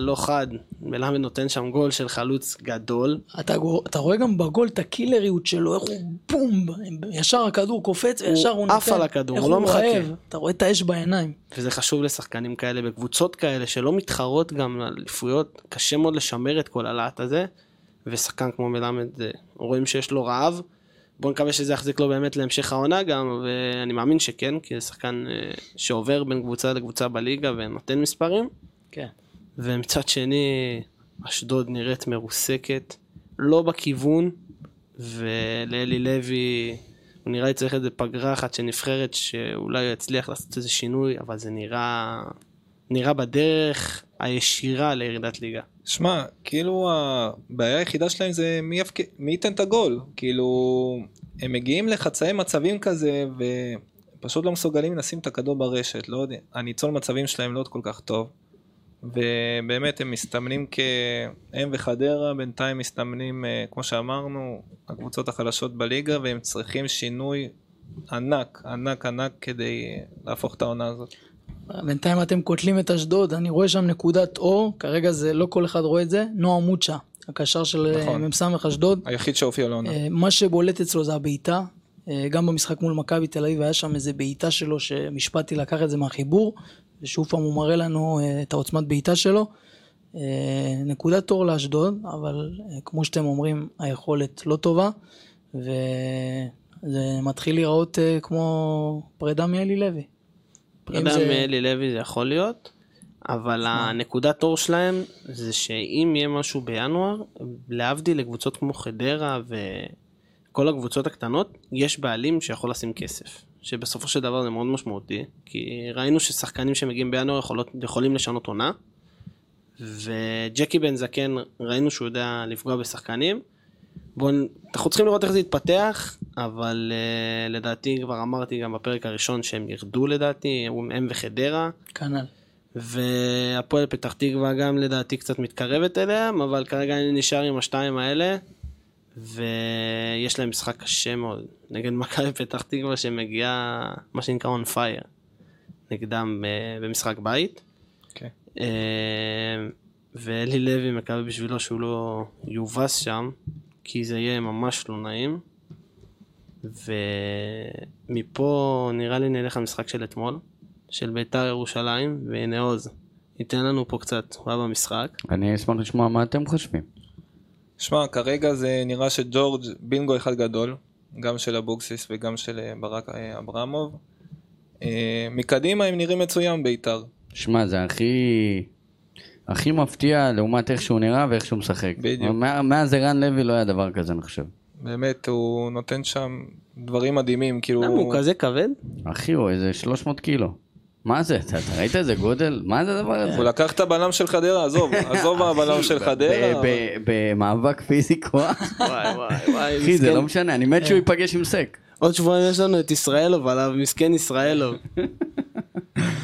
לא חד, מלמד נותן שם גול של חלוץ גדול, אתה, רואה גם בגול את הקילריות שלו, איך הוא בום, ישר הכדור קופץ וישר הוא, הוא נותן. עף על הכדור, איך הוא לא מחכה. אוהב, אתה רואה את האש בעיניים. וזה חשוב לשחקנים כאלה בקבוצות כאלה שלא מתחרות גם על אליפויות, קשה מאוד לשמר את כל הלהט הזה, ושחקן כמו מלמד, זה- רואים שיש לו רעב. בואו נקווה שזה יחזיק לו באמת להמשך העונה גם, ואני מאמין שכן, כי זה שחקן אה, שעובר בין קבוצה לקבוצה בליגה ונותן מספרים. כן. ומצד שני, אשדוד נראית מרוסקת, לא בכיוון, ולאלי לוי, הוא נראה לי צריך איזה פגרה אחת של נבחרת שאולי הוא יצליח לעשות איזה שינוי, אבל זה נראה, נראה בדרך הישירה לירידת ליגה. שמע, כאילו הבעיה היחידה שלהם זה מי, יפק... מי ייתן את הגול. כאילו, הם מגיעים לחצאי מצבים כזה, ופשוט לא מסוגלים לשים את הכדור ברשת. לא יודע, הניצול מצבים שלהם לא עוד כל כך טוב. ובאמת הם מסתמנים כהם וחדרה, בינתיים מסתמנים, אה, כמו שאמרנו, הקבוצות החלשות בליגה, והם צריכים שינוי ענק, ענק, ענק, כדי להפוך את העונה הזאת. בינתיים אתם קוטלים את אשדוד, אני רואה שם נקודת אור, כרגע זה לא כל אחד רואה את זה, נועה מוצ'ה, הקשר של אה, נכון. מ"ס אשדוד. היחיד שהופיע לעונה. אה, מה שבולט אצלו זה הבעיטה. אה, גם במשחק מול מכבי תל אביב היה שם איזה בעיטה שלו שמשפטי לקח את זה מהחיבור, ושוב פעם הוא מראה לנו את העוצמת בעיטה שלו. נקודת אור לאשדוד, אבל כמו שאתם אומרים, היכולת לא טובה, וזה מתחיל להיראות כמו פרידה מאלי לוי. פרידה זה- מאלי לוי זה יכול להיות, אבל הנקודת אור שלהם זה שאם יהיה משהו בינואר, להבדיל לקבוצות כמו חדרה וכל הקבוצות הקטנות, יש בעלים שיכול לשים כסף. שבסופו של דבר זה מאוד משמעותי, כי ראינו ששחקנים שמגיעים בינואר יכולות, יכולים לשנות עונה, וג'קי בן זקן, ראינו שהוא יודע לפגוע בשחקנים. בואו, אנחנו צריכים לראות איך זה יתפתח, אבל uh, לדעתי כבר אמרתי גם בפרק הראשון שהם ירדו לדעתי, הם הם וחדרה, כנ"ל. והפועל פתח תקווה גם לדעתי קצת מתקרבת אליהם, אבל כרגע אני נשאר עם השתיים האלה, ויש להם משחק קשה מאוד, נגד מכבי פתח תקווה שמגיעה, מה שנקרא on fire, נגדם uh, במשחק בית. כן. אה, ואלי לוי מקווה בשבילו שהוא לא יובס שם, כי זה יהיה ממש לא נעים. ומפה נראה לי נלך למשחק של אתמול, של בית"ר ירושלים, והנה עוז, ייתן לנו פה קצת, הוא היה במשחק. אני אשמח לשמוע מה אתם חושבים. שמע, כרגע זה נראה שג'ורג' בינגו אחד גדול, גם של אבוקסיס וגם של אה, ברק אה, אברמוב. אה, מקדימה הם נראים מצוין בית"ר. שמע, זה הכי... הכי מפתיע לעומת איך שהוא נראה ואיך שהוא משחק. בדיוק. מה- מאז ערן לוי לא היה דבר כזה, אני חושב. באמת, הוא נותן שם דברים מדהימים, כאילו... למה הוא כזה כבד? אחי, הוא איזה 300 קילו. מה זה? אתה אתה ראית איזה גודל? מה זה הדבר הזה? הוא לקח את הבלם של חדרה, עזוב, (laughs) עזוב הבלם של חדרה. ב- ב- במאבק פיזי כוח. (laughs) וואי וואי וואי, אחי, זה. לא משנה, אני מת שהוא ייפגש עם סק. עוד שבועיים יש לנו את ישראלוב עליו, מסכן ישראלוב. (laughs)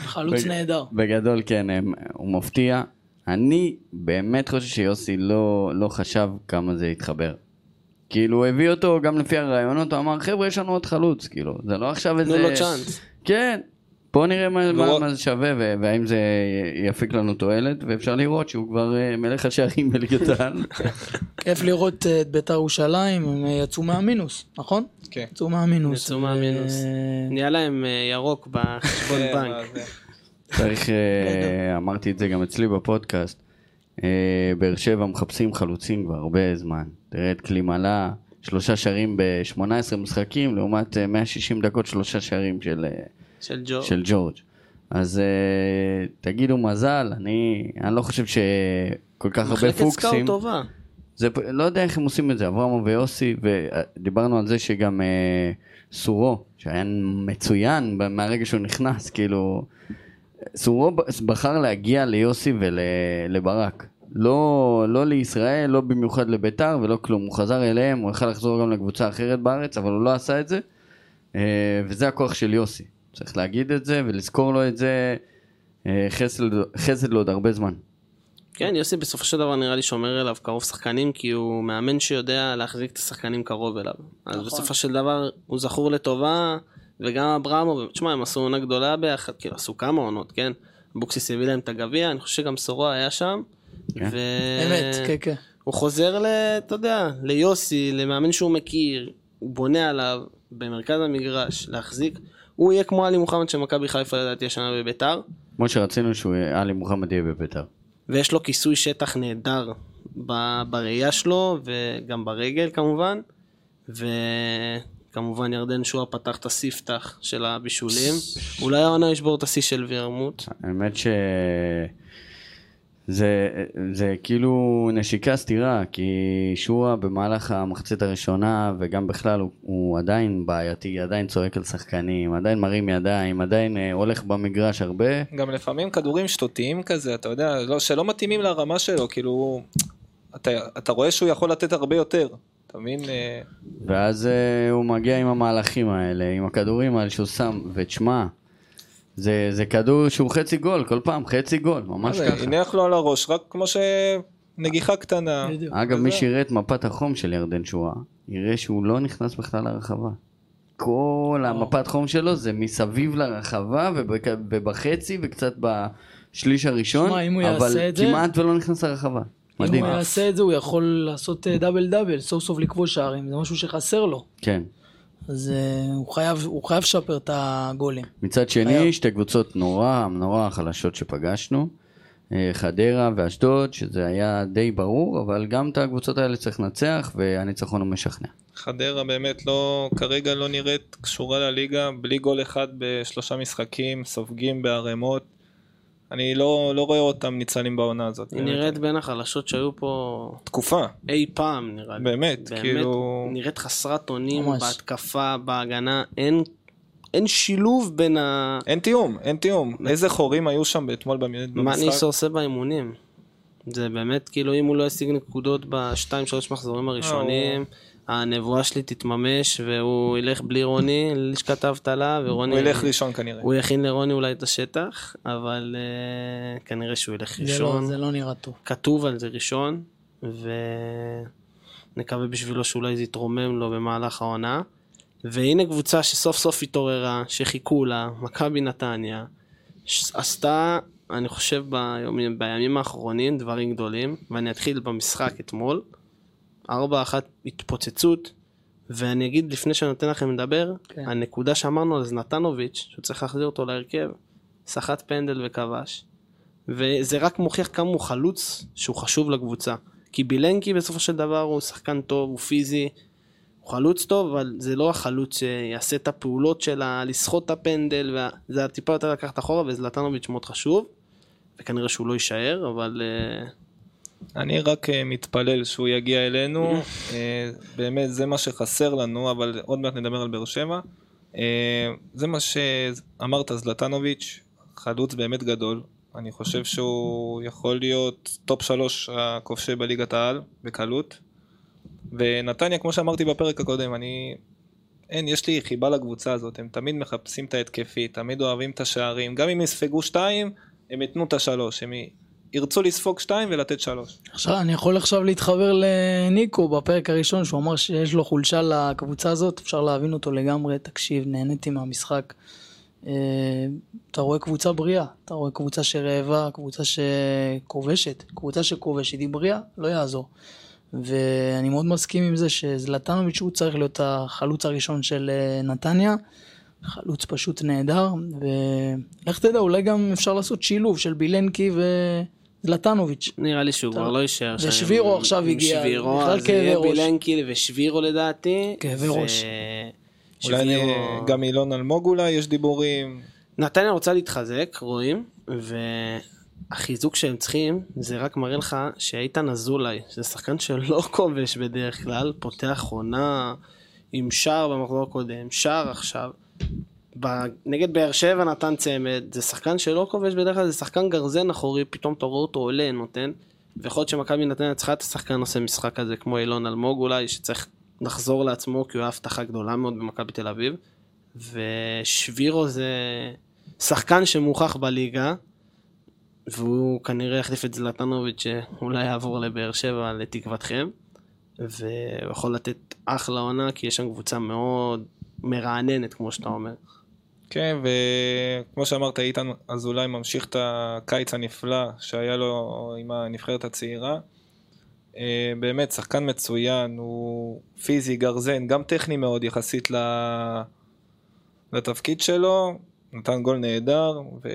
חלוץ נהדר. בגדול כן, הוא מפתיע. אני באמת חושב שיוסי לא, לא חשב כמה זה יתחבר. כאילו הוא הביא אותו גם לפי הרעיונות, הוא אמר חבר'ה יש לנו עוד חלוץ, כאילו, זה לא עכשיו איזה... תנו לו צ'אנס. כן, בוא נראה מה, מה, מה זה שווה ו- והאם זה יפיק לנו תועלת, ואפשר לראות שהוא כבר אה, מלך השערים (laughs) בליגת העל. כיף לראות אה, את בית"ר ירושלים, הם אה, יצאו מהמינוס, נכון? כן. יצאו מהמינוס. יצאו מהמינוס. נהיה להם ירוק בחשבון (laughs) כן, בנק. צריך, אה, אמרתי את זה גם אצלי בפודקאסט, אה, באר שבע מחפשים חלוצים כבר הרבה זמן. תראה את קלימלה, שלושה שערים ב-18 משחקים, לעומת אה, 160 דקות שלושה שערים של, אה, של ג'ו. של ג'ורג'. אז אה, תגידו מזל, אני, אני לא חושב שכל כך הרבה מחלקת פוקסים. סקאוט טובה. זה, לא יודע איך הם עושים את זה, אברהם ויוסי, ודיברנו על זה שגם אה, סורו, שהיה מצוין מהרגע שהוא נכנס, כאילו, סורו בחר להגיע ליוסי ולברק. לא, לא לישראל, לא במיוחד לביתר ולא כלום. הוא חזר אליהם, הוא יכל לחזור גם לקבוצה אחרת בארץ, אבל הוא לא עשה את זה. אה, וזה הכוח של יוסי. צריך להגיד את זה ולזכור לו את זה. אה, חסד, חסד לו עוד הרבה זמן. כן, יוסי בסופו של דבר נראה לי שומר אליו קרוב שחקנים, כי הוא מאמן שיודע להחזיק את השחקנים קרוב אליו. אז נכון. בסופו של דבר הוא זכור לטובה, וגם אברהם, תשמע, הם עשו עונה גדולה ביחד, כאילו עשו כמה עונות, כן? אבוקסיס הביא להם את הגביע, אני חושב שגם סורו היה שם. כן. ו... אמת, כן, כן. הוא חוזר ל... אתה יודע, ליוסי, למאמן שהוא מכיר, הוא בונה עליו במרכז המגרש, להחזיק. הוא יהיה כמו עלי מוחמד של מכבי חיפה לדעתי השנה בביתר, כמו שרצינו שהוא יהיה- עלי מוחמד יהיה בביתר. ויש לו כיסוי שטח נהדר ב- בראייה שלו, וגם ברגל כמובן, וכמובן ירדן שועה פתח את הספתח של הבישולים. אולי העונה ישבור את השיא של וירמוט. האמת ש... זה, זה כאילו נשיקה סתירה, כי שועה במהלך המחצית הראשונה וגם בכלל הוא, הוא עדיין בעייתי, עדיין צועק על שחקנים, עדיין מרים ידיים, עדיין אה, הולך במגרש הרבה. גם לפעמים כדורים שטותיים כזה, אתה יודע, לא, שלא מתאימים לרמה שלו, כאילו, אתה, אתה רואה שהוא יכול לתת הרבה יותר, אתה מבין? אה, ואז אה, הוא מגיע עם המהלכים האלה, עם הכדורים האלה שהוא שם, ותשמע, זה, זה כדור שהוא חצי גול, כל פעם חצי גול, ממש מה זה, ככה. הניח לו על הראש, רק כמו שנגיחה קטנה. בדיוק. אגב, וזה- מי שיראה את מפת החום של ירדן שואה, יראה שהוא לא נכנס בכלל לרחבה. כל המפת חום שלו זה מסביב לרחבה ובחצי וקצת בשליש הראשון, הוא אבל את זה- כמעט ולא נכנס לרחבה. אם מדהים. הוא יעשה את זה, הוא יכול לעשות אה, דאבל דאבל, סוף סוף לכבוש שערים, זה משהו שחסר לו. כן. אז אה, הוא חייב, הוא חייב לשפר את הגולים. מצד שני, חייב. שתי קבוצות נורא נורא חלשות שפגשנו. אה, חדרה ואשדוד, שזה היה די ברור, אבל גם את הקבוצות האלה צריך לנצח, והניצחון הוא משכנע. חדרה באמת לא, כרגע לא נראית קשורה לליגה, בלי גול אחד בשלושה משחקים, סופגים בערימות. אני לא, לא רואה אותם ניצלים בעונה הזאת. היא. נראית בין החלשות שהיו פה תקופה, אי פעם נראה לי. באמת, באמת, כאילו... נראית חסרת אונים ממש. בהתקפה, בהגנה, אין, אין שילוב בין ה... אין תיאום, אין תיאום. איזה חורים היו שם אתמול במשחק. מה ניסו עושה באימונים. זה באמת, כאילו, אם הוא לא ישיג נקודות בשתיים, שלוש מחזורים הראשונים, הנבואה שלי תתממש, והוא ילך בלי רוני ללשכת האבטלה, ורוני... הוא ילך ראשון כנראה. הוא יכין לרוני אולי את השטח, אבל uh, כנראה שהוא ילך זה לא, ראשון. זה לא נראה טוב. כתוב על זה ראשון, ונקווה בשבילו שאולי זה יתרומם לו במהלך העונה. והנה קבוצה שסוף סוף התעוררה, שחיכו לה, מכבי נתניה, עשתה, אני חושב, ביומים, בימים האחרונים דברים גדולים, ואני אתחיל במשחק אתמול. 4-1 התפוצצות, ואני אגיד לפני שאני נותן לכם לדבר, כן. הנקודה שאמרנו על זנתנוביץ', שהוא צריך להחזיר אותו להרכב, סחט פנדל וכבש. וזה רק מוכיח כמה הוא חלוץ שהוא חשוב לקבוצה. כי בילנקי בסופו של דבר הוא שחקן טוב, הוא פיזי, הוא חלוץ טוב, אבל זה לא החלוץ שיעשה את הפעולות של לסחוט את הפנדל, וה- זה טיפה יותר לקחת אחורה, וזלטנוביץ' מאוד חשוב, וכנראה שהוא לא יישאר, אבל אה, אני רק אה, מתפלל שהוא יגיע אלינו, (laughs) אה, באמת זה מה שחסר לנו, אבל עוד מעט נדבר על באר שבע. אה, זה מה שאמרת, זלטנוביץ', חלוץ באמת גדול. אני חושב שהוא יכול להיות top שלוש הכובשי בליגת העל, בקלות. ונתניה, כמו שאמרתי בפרק הקודם, אני... אין, יש לי חיבה לקבוצה הזאת, הם תמיד מחפשים את ההתקפי, תמיד אוהבים את השערים. גם אם יספגו שתיים, הם ייתנו את השלוש. הם ירצו לספוג שתיים ולתת שלוש. עכשיו, אני יכול עכשיו להתחבר לניקו בפרק הראשון, שהוא אמר שיש לו חולשה לקבוצה הזאת, אפשר להבין אותו לגמרי, תקשיב, נהניתי מהמשחק. אה, אתה רואה קבוצה בריאה, אתה רואה קבוצה שרעבה, קבוצה שכובשת, קבוצה שכובשת היא בריאה, לא יעזור. ואני מאוד מסכים עם זה שזלטנוביץ' הוא צריך להיות החלוץ הראשון של אה, נתניה, חלוץ פשוט נהדר, ולך תדע, אולי גם אפשר לעשות שילוב של בילנקי ו... זלטנוביץ'. נראה לי שהוא כבר לא יישאר שם. ושבירו עכשיו הגיע, שבירו, אז יהיה. בילנקי ושבירו לדעתי. כאבי ו- ראש. אולי שבירו- גם אילון אלמוג אולי, יש דיבורים. נתניה רוצה להתחזק, רואים, והחיזוק שהם צריכים, זה רק מראה לך שאיתן אזולאי, שזה שחקן שלא (laughs) כובש בדרך כלל, פותח עונה עם שער במחזור הקודם, שער עכשיו. נגד באר שבע נתן צמד, זה שחקן שלא כובש בדרך כלל, זה שחקן גרזן אחורי, פתאום אתה רואה אותו עולה, נותן. ויכול להיות שמכבי נתניה צריכה את השחקן עושה משחק כזה, כמו אילון אלמוג אולי, שצריך לחזור לעצמו, כי הוא היה הבטחה גדולה מאוד במכבי תל אביב. ושבירו זה שחקן שמוכח בליגה, והוא כנראה יחליף את זלטנוביץ' שאולי יעבור לבאר שבע לתקוותכם, והוא יכול לתת אחלה עונה, כי יש שם קבוצה מאוד מרעננת, כמו שאתה אומר. כן, וכמו שאמרת, איתן אזולאי ממשיך את הקיץ הנפלא שהיה לו עם הנבחרת הצעירה. אה, באמת, שחקן מצוין, הוא פיזי, גרזן, גם טכני מאוד יחסית. לתפקיד שלו, נתן גול נהדר, ו...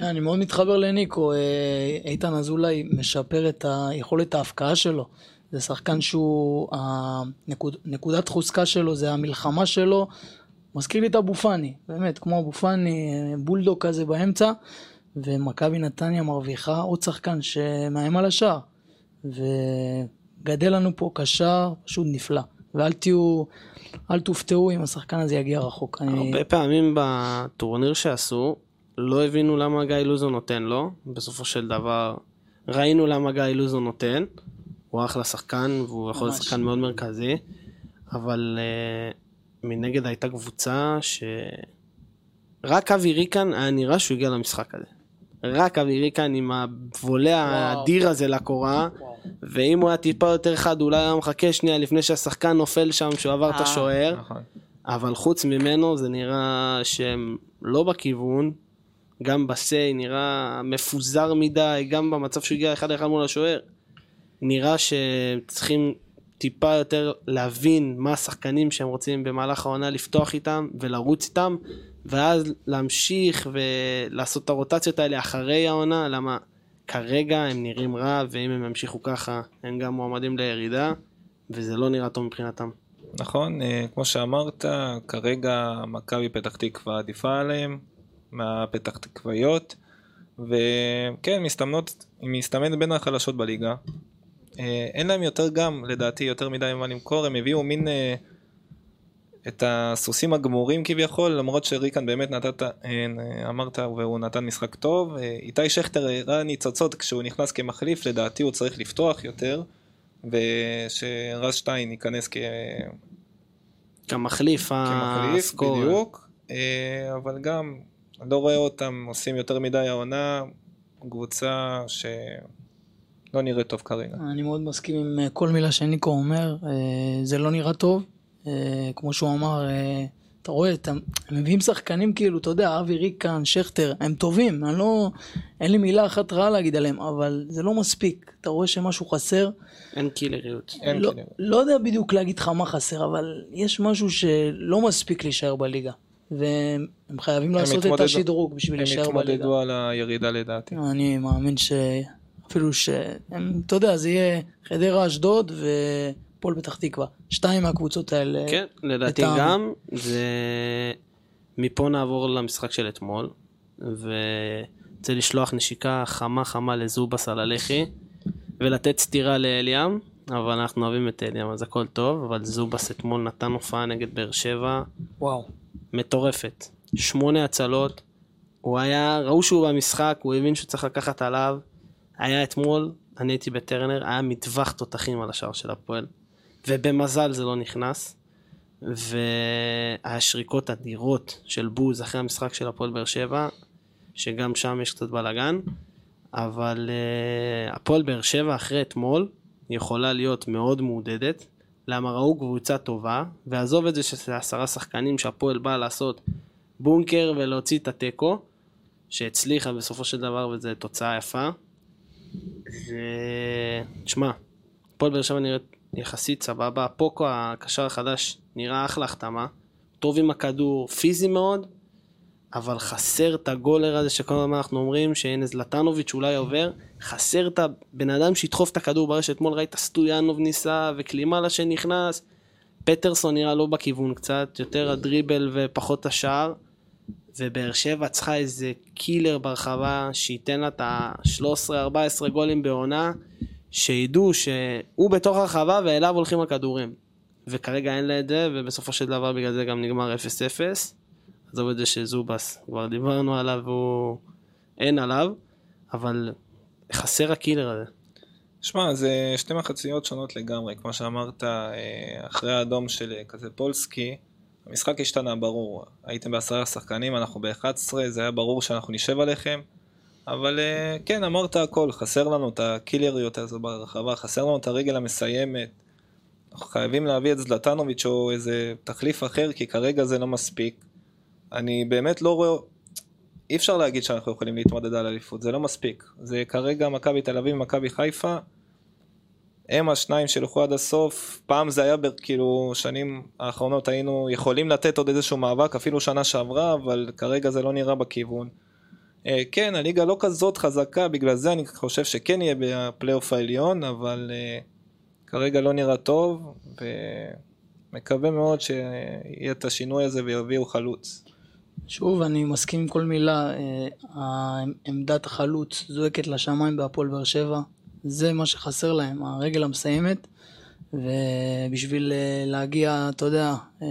אני מאוד מתחבר לניקו, אה, איתן אזולאי משפר את היכולת ההפקעה שלו. זה שחקן שהוא, הנקוד, נקודת חוזקה שלו זה המלחמה שלו. מזכיר לי את אבו פאני, באמת, כמו אבו פאני, אה, בולדוג כזה באמצע, ומכבי נתניה מרוויחה עוד שחקן שמאיים על השער. וגדל לנו פה קשר פשוט נפלא. ואל תהיו, אל תופתעו אם השחקן הזה יגיע רחוק. אני... הרבה פעמים בטורניר שעשו, לא הבינו למה גיא לוזון נותן לו, בסופו של דבר ראינו למה גיא לוזון נותן, הוא אחלה שחקן והוא יכול להיות. שחקן מאוד מרכזי, אבל uh, מנגד הייתה קבוצה שרק אבי ריקן היה נראה שהוא הגיע למשחק הזה. רק אבי ריקן עם הוולה. האדיר הזה לקורה, ואם הוא היה טיפה יותר חד אולי היה מחכה שנייה לפני שהשחקן נופל שם שהוא עבר את אה. השוער. נכון. אבל חוץ ממנו זה נראה שהם לא בכיוון, גם בסיי נראה מפוזר מדי, גם במצב שהוא הגיע אחד אחד מול השוער. נראה שצריכים טיפה יותר להבין מה השחקנים שהם רוצים במהלך העונה לפתוח איתם ולרוץ איתם, ואז להמשיך ולעשות את הרוטציות האלה אחרי העונה, למה כרגע הם נראים רע, ואם הם ימשיכו ככה, הם גם מועמדים לירידה, וזה לא נראה טוב מבחינתם. נכון, אה, כמו שאמרת, כרגע מכבי פתח תקווה עדיפה עליהם מהפתח תקוויות, וכן, מסתמנות, מסתמנת בין החלשות בליגה. אה, אין להם יותר גם, לדעתי, יותר מדי מה למכור, הם הביאו מין אה, את הסוסים הגמורים כביכול, למרות שריקן באמת נתת, אה, אמרת, והוא נתן משחק טוב. אה, איתי שכטר הראה ניצוצות כשהוא נכנס כמחליף, לדעתי הוא צריך לפתוח יותר, ושרז שטיין ייכנס כ... כמחליף כמחליף, הסקורר. בדיוק, אה, אבל גם, לא רואה אותם עושים יותר מדי העונה, קבוצה שלא נראית טוב כרגע. אני מאוד מסכים עם אה, כל מילה שניקו אומר, אה, זה לא נראה טוב. אה, כמו שהוא אמר, אתה רואה, אתה- הם מביאים שחקנים כאילו, אתה יודע, אבי ריקן, שכטר, הם טובים, אני לא, אין לי מילה אחת רעה להגיד עליהם, אבל זה לא מספיק. אתה רואה שמשהו חסר. אין קילריות. אין לא, כאילו. לא יודע בדיוק להגיד לך מה חסר, אבל יש משהו שלא מספיק להישאר בליגה. והם חייבים לעשות את התמודדו- השדרוג בשביל הם להישאר בליגה. יתמודדו על הירידה לדעתי. אני מאמין שאפילו שהם, אתה יודע, זה יהיה חדרה, אשדוד ופועל פתח תקווה. שתיים מהקבוצות האלה. כן, לדעתי. גם, זה... מפה נעבור למשחק של אתמול, ורוצה לשלוח נשיקה חמה חמה לזובס על הלחי, ולתת סטירה לאליאם, אבל אנחנו אוהבים את אליאם, אז הכל טוב, אבל זובס אתמול נתן הופעה נגד באר שבע וואו. מטורפת. שמונה הצלות, הוא היה, ראו שהוא במשחק, הוא הבין שהוא צריך לקחת עליו. היה אתמול, אני הייתי בטרנר, היה מטווח תותחים על השער של הפועל. ובמזל זה לא נכנס. והיה שריקות אדירות של בוז אחרי המשחק של הפועל באר שבע, שגם שם יש קצת בלאגן. אבל uh, הפועל באר שבע אחרי אתמול יכולה להיות מאוד מעודדת. למה ראו קבוצה טובה, ועזוב את זה שזה עשרה שחקנים שהפועל באה לעשות בונקר ולהוציא את התיקו, שהצליחה בסופו של דבר וזו תוצאה יפה. ו... תשמע, הפועל באר שבע נראית יחסית סבבה, פוקו הקשר החדש נראה אחלה החתמה, טוב עם הכדור, פיזי מאוד, אבל חסר את הגולר הזה שכל הזמן אנחנו אומרים שהנה זלטנוביץ' אולי עובר, חסר את הבן אדם שידחוף את הכדור ברשת, אתמול ראית סטויאנוב ניסה וקלימלה שנכנס, פטרסון נראה לא בכיוון קצת, יותר הדריבל ופחות השער, ובאר שבע צריכה איזה קילר ברחבה שייתן לה את ה-13-14 גולים בעונה, שידעו שהוא בתוך הרחבה ואליו הולכים הכדורים. וכרגע אין לה את זה, ובסופו של דבר בגלל זה גם נגמר 0-0. עזוב את זה שזובס, כבר דיברנו עליו והוא... אין עליו, אבל חסר הקילר הזה. שמע, זה שתי מחציות שונות לגמרי, כמו שאמרת, אה, אחרי האדום של אה, כזה פולסקי, המשחק השתנה, ברור. הייתם בעשרה שחקנים, אנחנו ב-11, זה היה ברור שאנחנו נשב עליכם, אבל אה, כן, אמרת הכל, חסר לנו את הקילריות הזו ברחבה, חסר לנו את הרגל המסיימת. אנחנו חייבים להביא את זלטנוביץ' או איזה תחליף אחר, כי כרגע זה לא מספיק. אני באמת לא רואה... אי אפשר להגיד שאנחנו יכולים להתמודד על אליפות, זה לא מספיק. זה כרגע מכבי תל אביב ומכבי חיפה, הם השניים שילכו עד הסוף. פעם זה היה, כאילו, שנים האחרונות היינו יכולים לתת עוד איזשהו מאבק, אפילו שנה שעברה, אבל כרגע זה לא נראה בכיוון. אה, כן, הליגה לא כזאת חזקה, בגלל זה אני חושב שכן יהיה בפלייאוף העליון, אבל אה, כרגע לא נראה טוב, ומקווה מאוד שיהיה את השינוי הזה ויביאו חלוץ. שוב, אני מסכים עם כל מילה. אה, עמדת החלוץ זועקת לשמיים בהפועל באר שבע. זה מה שחסר להם, הרגל המסיימת. ובשביל אה, להגיע, אתה יודע, אה,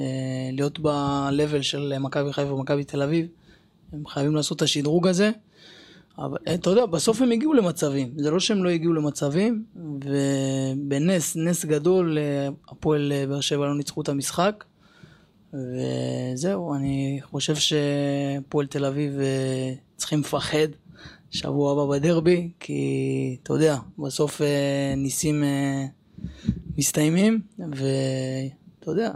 להיות ב-level של מכבי חיפה ומכבי תל אביב, הם חייבים לעשות את השדרוג הזה. אבל אתה יודע, בסוף הם הגיעו למצבים. זה לא שהם לא הגיעו למצבים, ובנס, נס גדול, הפועל באר שבע לא ניצחו את המשחק. וזהו, אני חושב שפועל תל אביב אה, צריכים לפחד שבוע הבא בדרבי, כי אתה יודע, בסוף אה, ניסים אה, מסתיימים, ואתה יודע,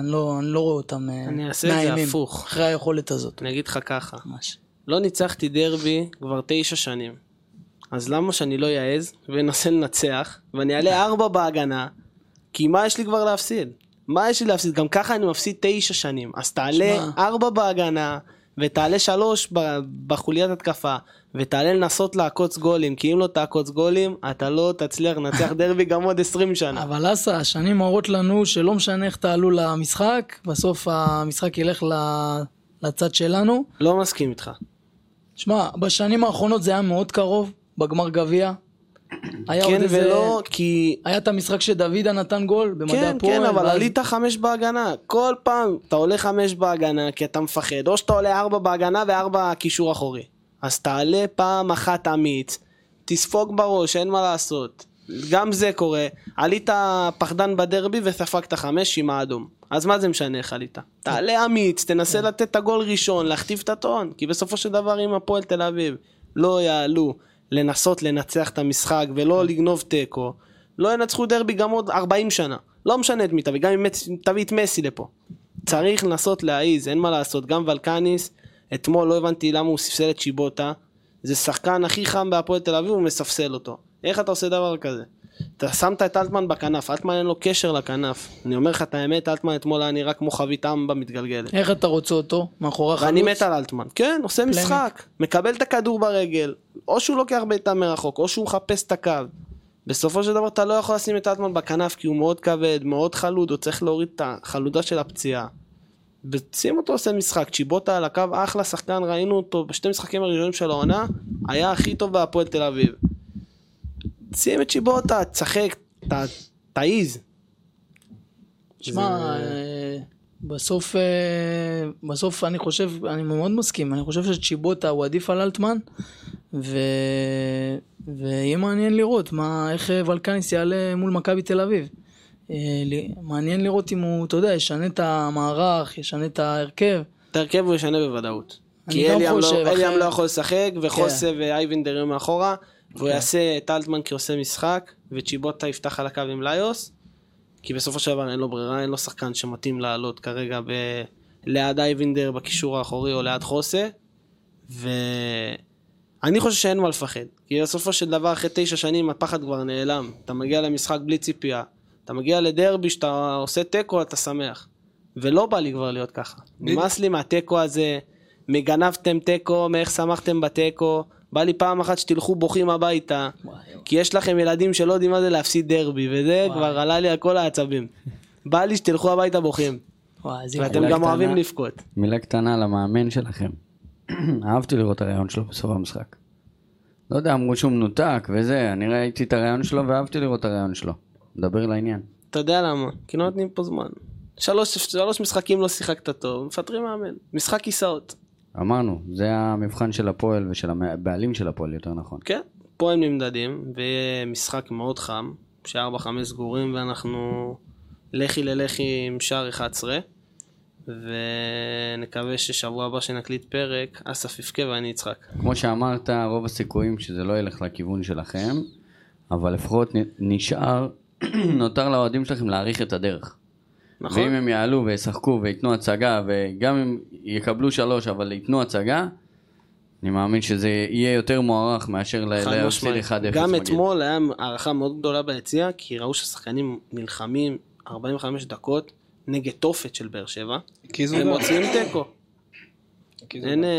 אני לא, אני לא רואה אותם מאיימים. אני אעשה את זה הפוך. אחרי היכולת הזאת. אני אגיד לך ככה, ממש. לא ניצחתי דרבי כבר תשע שנים. אז למה שאני לא אעז ואנסה לנצח, ואני אעלה (laughs) ארבע בהגנה, כי מה יש לי כבר להפסיד? מה יש לי להפסיד? גם ככה אני מפסיד תשע שנים. אז תעלה. ארבע בהגנה, ותעלה שלוש בחוליית התקפה, ותעלה לנסות לעקוץ גולים, כי אם לא תעקוץ גולים, אתה לא תצליח לנצח דרבי גם עוד עשרים שנה. אבל אסה, השנים מראות לנו שלא משנה איך תעלו למשחק, בסוף המשחק ילך לצד שלנו. לא מסכים איתך. שמע, בשנים האחרונות זה היה מאוד קרוב, בגמר גביע. (clears throat) היה כן עוד איזה... ולא, כי... היה את המשחק שדוידה נתן גול במדע כן, הפועל. כן, אבל ואז- עלית חמש בהגנה. כל פעם אתה עולה חמש בהגנה כי אתה מפחד, או שאתה עולה ארבע בהגנה וארבע קישור אחורי. אז תעלה פעם אחת אמיץ, תספוג בראש, אין מה לעשות. גם זה קורה. עלית פחדן בדרבי וספגת חמש עם האדום. אז מה זה משנה איך עלית? תעלה אמיץ, תנסה לתת את הגול ראשון, להכתיב את הטון. כי בסופו של דבר אם הפועל תל אביב לא יעלו לנסות לנצח את המשחק ולא לגנוב תיקו, לא ינצחו דרבי גם עוד 40 שנה. לא משנה את מי תביא, גם אם תביא את מסי לפה. צריך לנסות להעיז, אין מה לעשות. גם ולקניס, אתמול לא הבנתי למה הוא ספסל את שיבוטה. זה שחקן הכי חם בהפועל תל אביב, הוא מספסל אותו. איך אתה עושה דבר כזה? אתה שמת את אלטמן בכנף, אלטמן אין לו קשר לכנף. אני אומר לך את האמת, אלטמן אתמול היה נראה כמו חבית אמבה מתגלגלת. איך אתה רוצה אותו? מאחורי החלוץ? ואני מת על אלטמן. כן, עושה משחק. מקבל את הכדור ברגל. או שהוא לוקח בעיטה מרחוק, או שהוא מחפש את הקו. בסופו של דבר אתה לא יכול לשים את אלטמן בכנף כי הוא מאוד כבד, מאוד חלוד, הוא צריך להוריד את החלודה של הפציעה. ושים אותו עושה משחק, צ'יבוטה על הקו אחלה שחקן, ראינו אותו בשתי משחקים הראשונים של העונה, היה הכי טוב בהפועל תל אביב. שים את צ'יבוטה, תשחק, ת- תעיז. שמע, זה- אה, בסוף, אה, בסוף אני חושב, אני מאוד מסכים, אני חושב שצ'יבוטה הוא עדיף על אלטמן, ו... ויהיה מעניין לראות מה, איך אה, ולקניס יעלה מול מכבי תל אביב. מעניין לראות אם הוא, אתה יודע, ישנה את המערך, ישנה את ההרכב. את ההרכב הוא ישנה בוודאות. כי אליאם לא, אחרי- לא יכול לשחק, וחוסה כן. ואייבינדר יהיו מאחורה, והוא יעשה את אלטמן כעושה משחק, וצ'יבוטה יפתח על הקו עם ליוס, כי בסופו של דבר אין לו ברירה, אין לו שחקן שמתאים לעלות כרגע ב... ליד אייבינדר בקישור האחורי או ליד חוסה, ואני חושב שאין מה לפחד, כי בסופו של דבר אחרי תשע שנים הפחד כבר נעלם, אתה מגיע למשחק בלי ציפייה, אתה מגיע לדרבי שאתה עושה תיקו אתה שמח, ולא בא לי כבר להיות ככה, נמאס לי מהתיקו הזה, מגנבתם תיקו, מאיך שמחתם בתיקו. בא לי פעם אחת שתלכו בוכים הביתה, כי יש לכם ילדים שלא יודעים מה זה להפסיד דרבי, וזה כבר עלה לי על כל העצבים. בא לי שתלכו הביתה בוכים, וואי, ואתם גם קטנה. אוהבים לבכות. מילה קטנה למאמן שלכם. (clears throat) אהבתי לראות את הרעיון שלו בסוף המשחק. לא יודע, אמרו שהוא מנותק וזה, אני ראיתי את הרעיון שלו ואהבתי לראות את הרעיון שלו. מדבר לעניין. אתה יודע למה? כי לא נותנים פה זמן. שלוש, שלוש משחקים לא שיחקת טוב, מפטרים מאמן. משחק כיסאות. אמרנו, זה המבחן של הפועל ושל הבעלים של הפועל, יותר נכון. כן, פה הם נמדדים, ויהיה משחק מאוד חם, שארבע חמש סגורים, ואנחנו לכי ללכי עם שער 11, ונקווה ששבוע הבא שנקליט פרק, אסף יבכה ואני אצחק. כמו שאמרת, רוב הסיכויים שזה לא ילך לכיוון שלכם, אבל לפחות נשאר, (clears throat) נותר לאוהדים שלכם להעריך את הדרך. נכון? ואם הם יעלו וישחקו וייתנו הצגה, וגם אם יקבלו שלוש אבל ייתנו הצגה, אני מאמין שזה יהיה יותר מוערך מאשר להפסיד משמעית. 1-0. גם. אתמול היה הערכה מאוד גדולה ביציע, כי ראו שהשחקנים נלחמים 45 דקות נגד תופת של באר שבע, הם. מוציאים תיקו. אין. אה,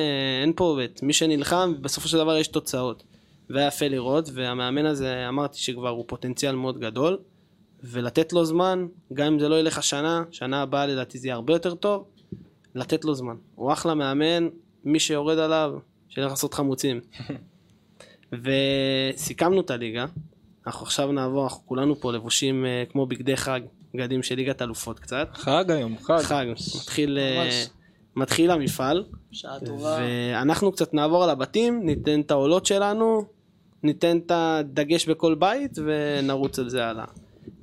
אין פה עובד. מי שנלחם, בסופו של דבר יש תוצאות. והיה יפה לראות, והמאמן הזה, אמרתי שכבר הוא פוטנציאל מאוד גדול, ולתת לו זמן, גם אם זה לא ילך השנה, שנה הבאה לדעתי זה יהיה הרבה יותר טוב, לתת לו זמן. הוא אחלה מאמן, מי שיורד עליו, שילך לעשות חמוצים. (laughs) וסיכמנו את הליגה, אנחנו עכשיו נעבור, אנחנו כולנו פה לבושים אה, כמו בגדי חג, בגדים של ליגת אלופות קצת. חג היום, חג. חג, מתחיל, ממש. מתחיל המפעל. שעה טובה. ואנחנו קצת נעבור על הבתים, ניתן את העולות שלנו, ניתן את הדגש בכל בית ונרוץ על זה הלאה.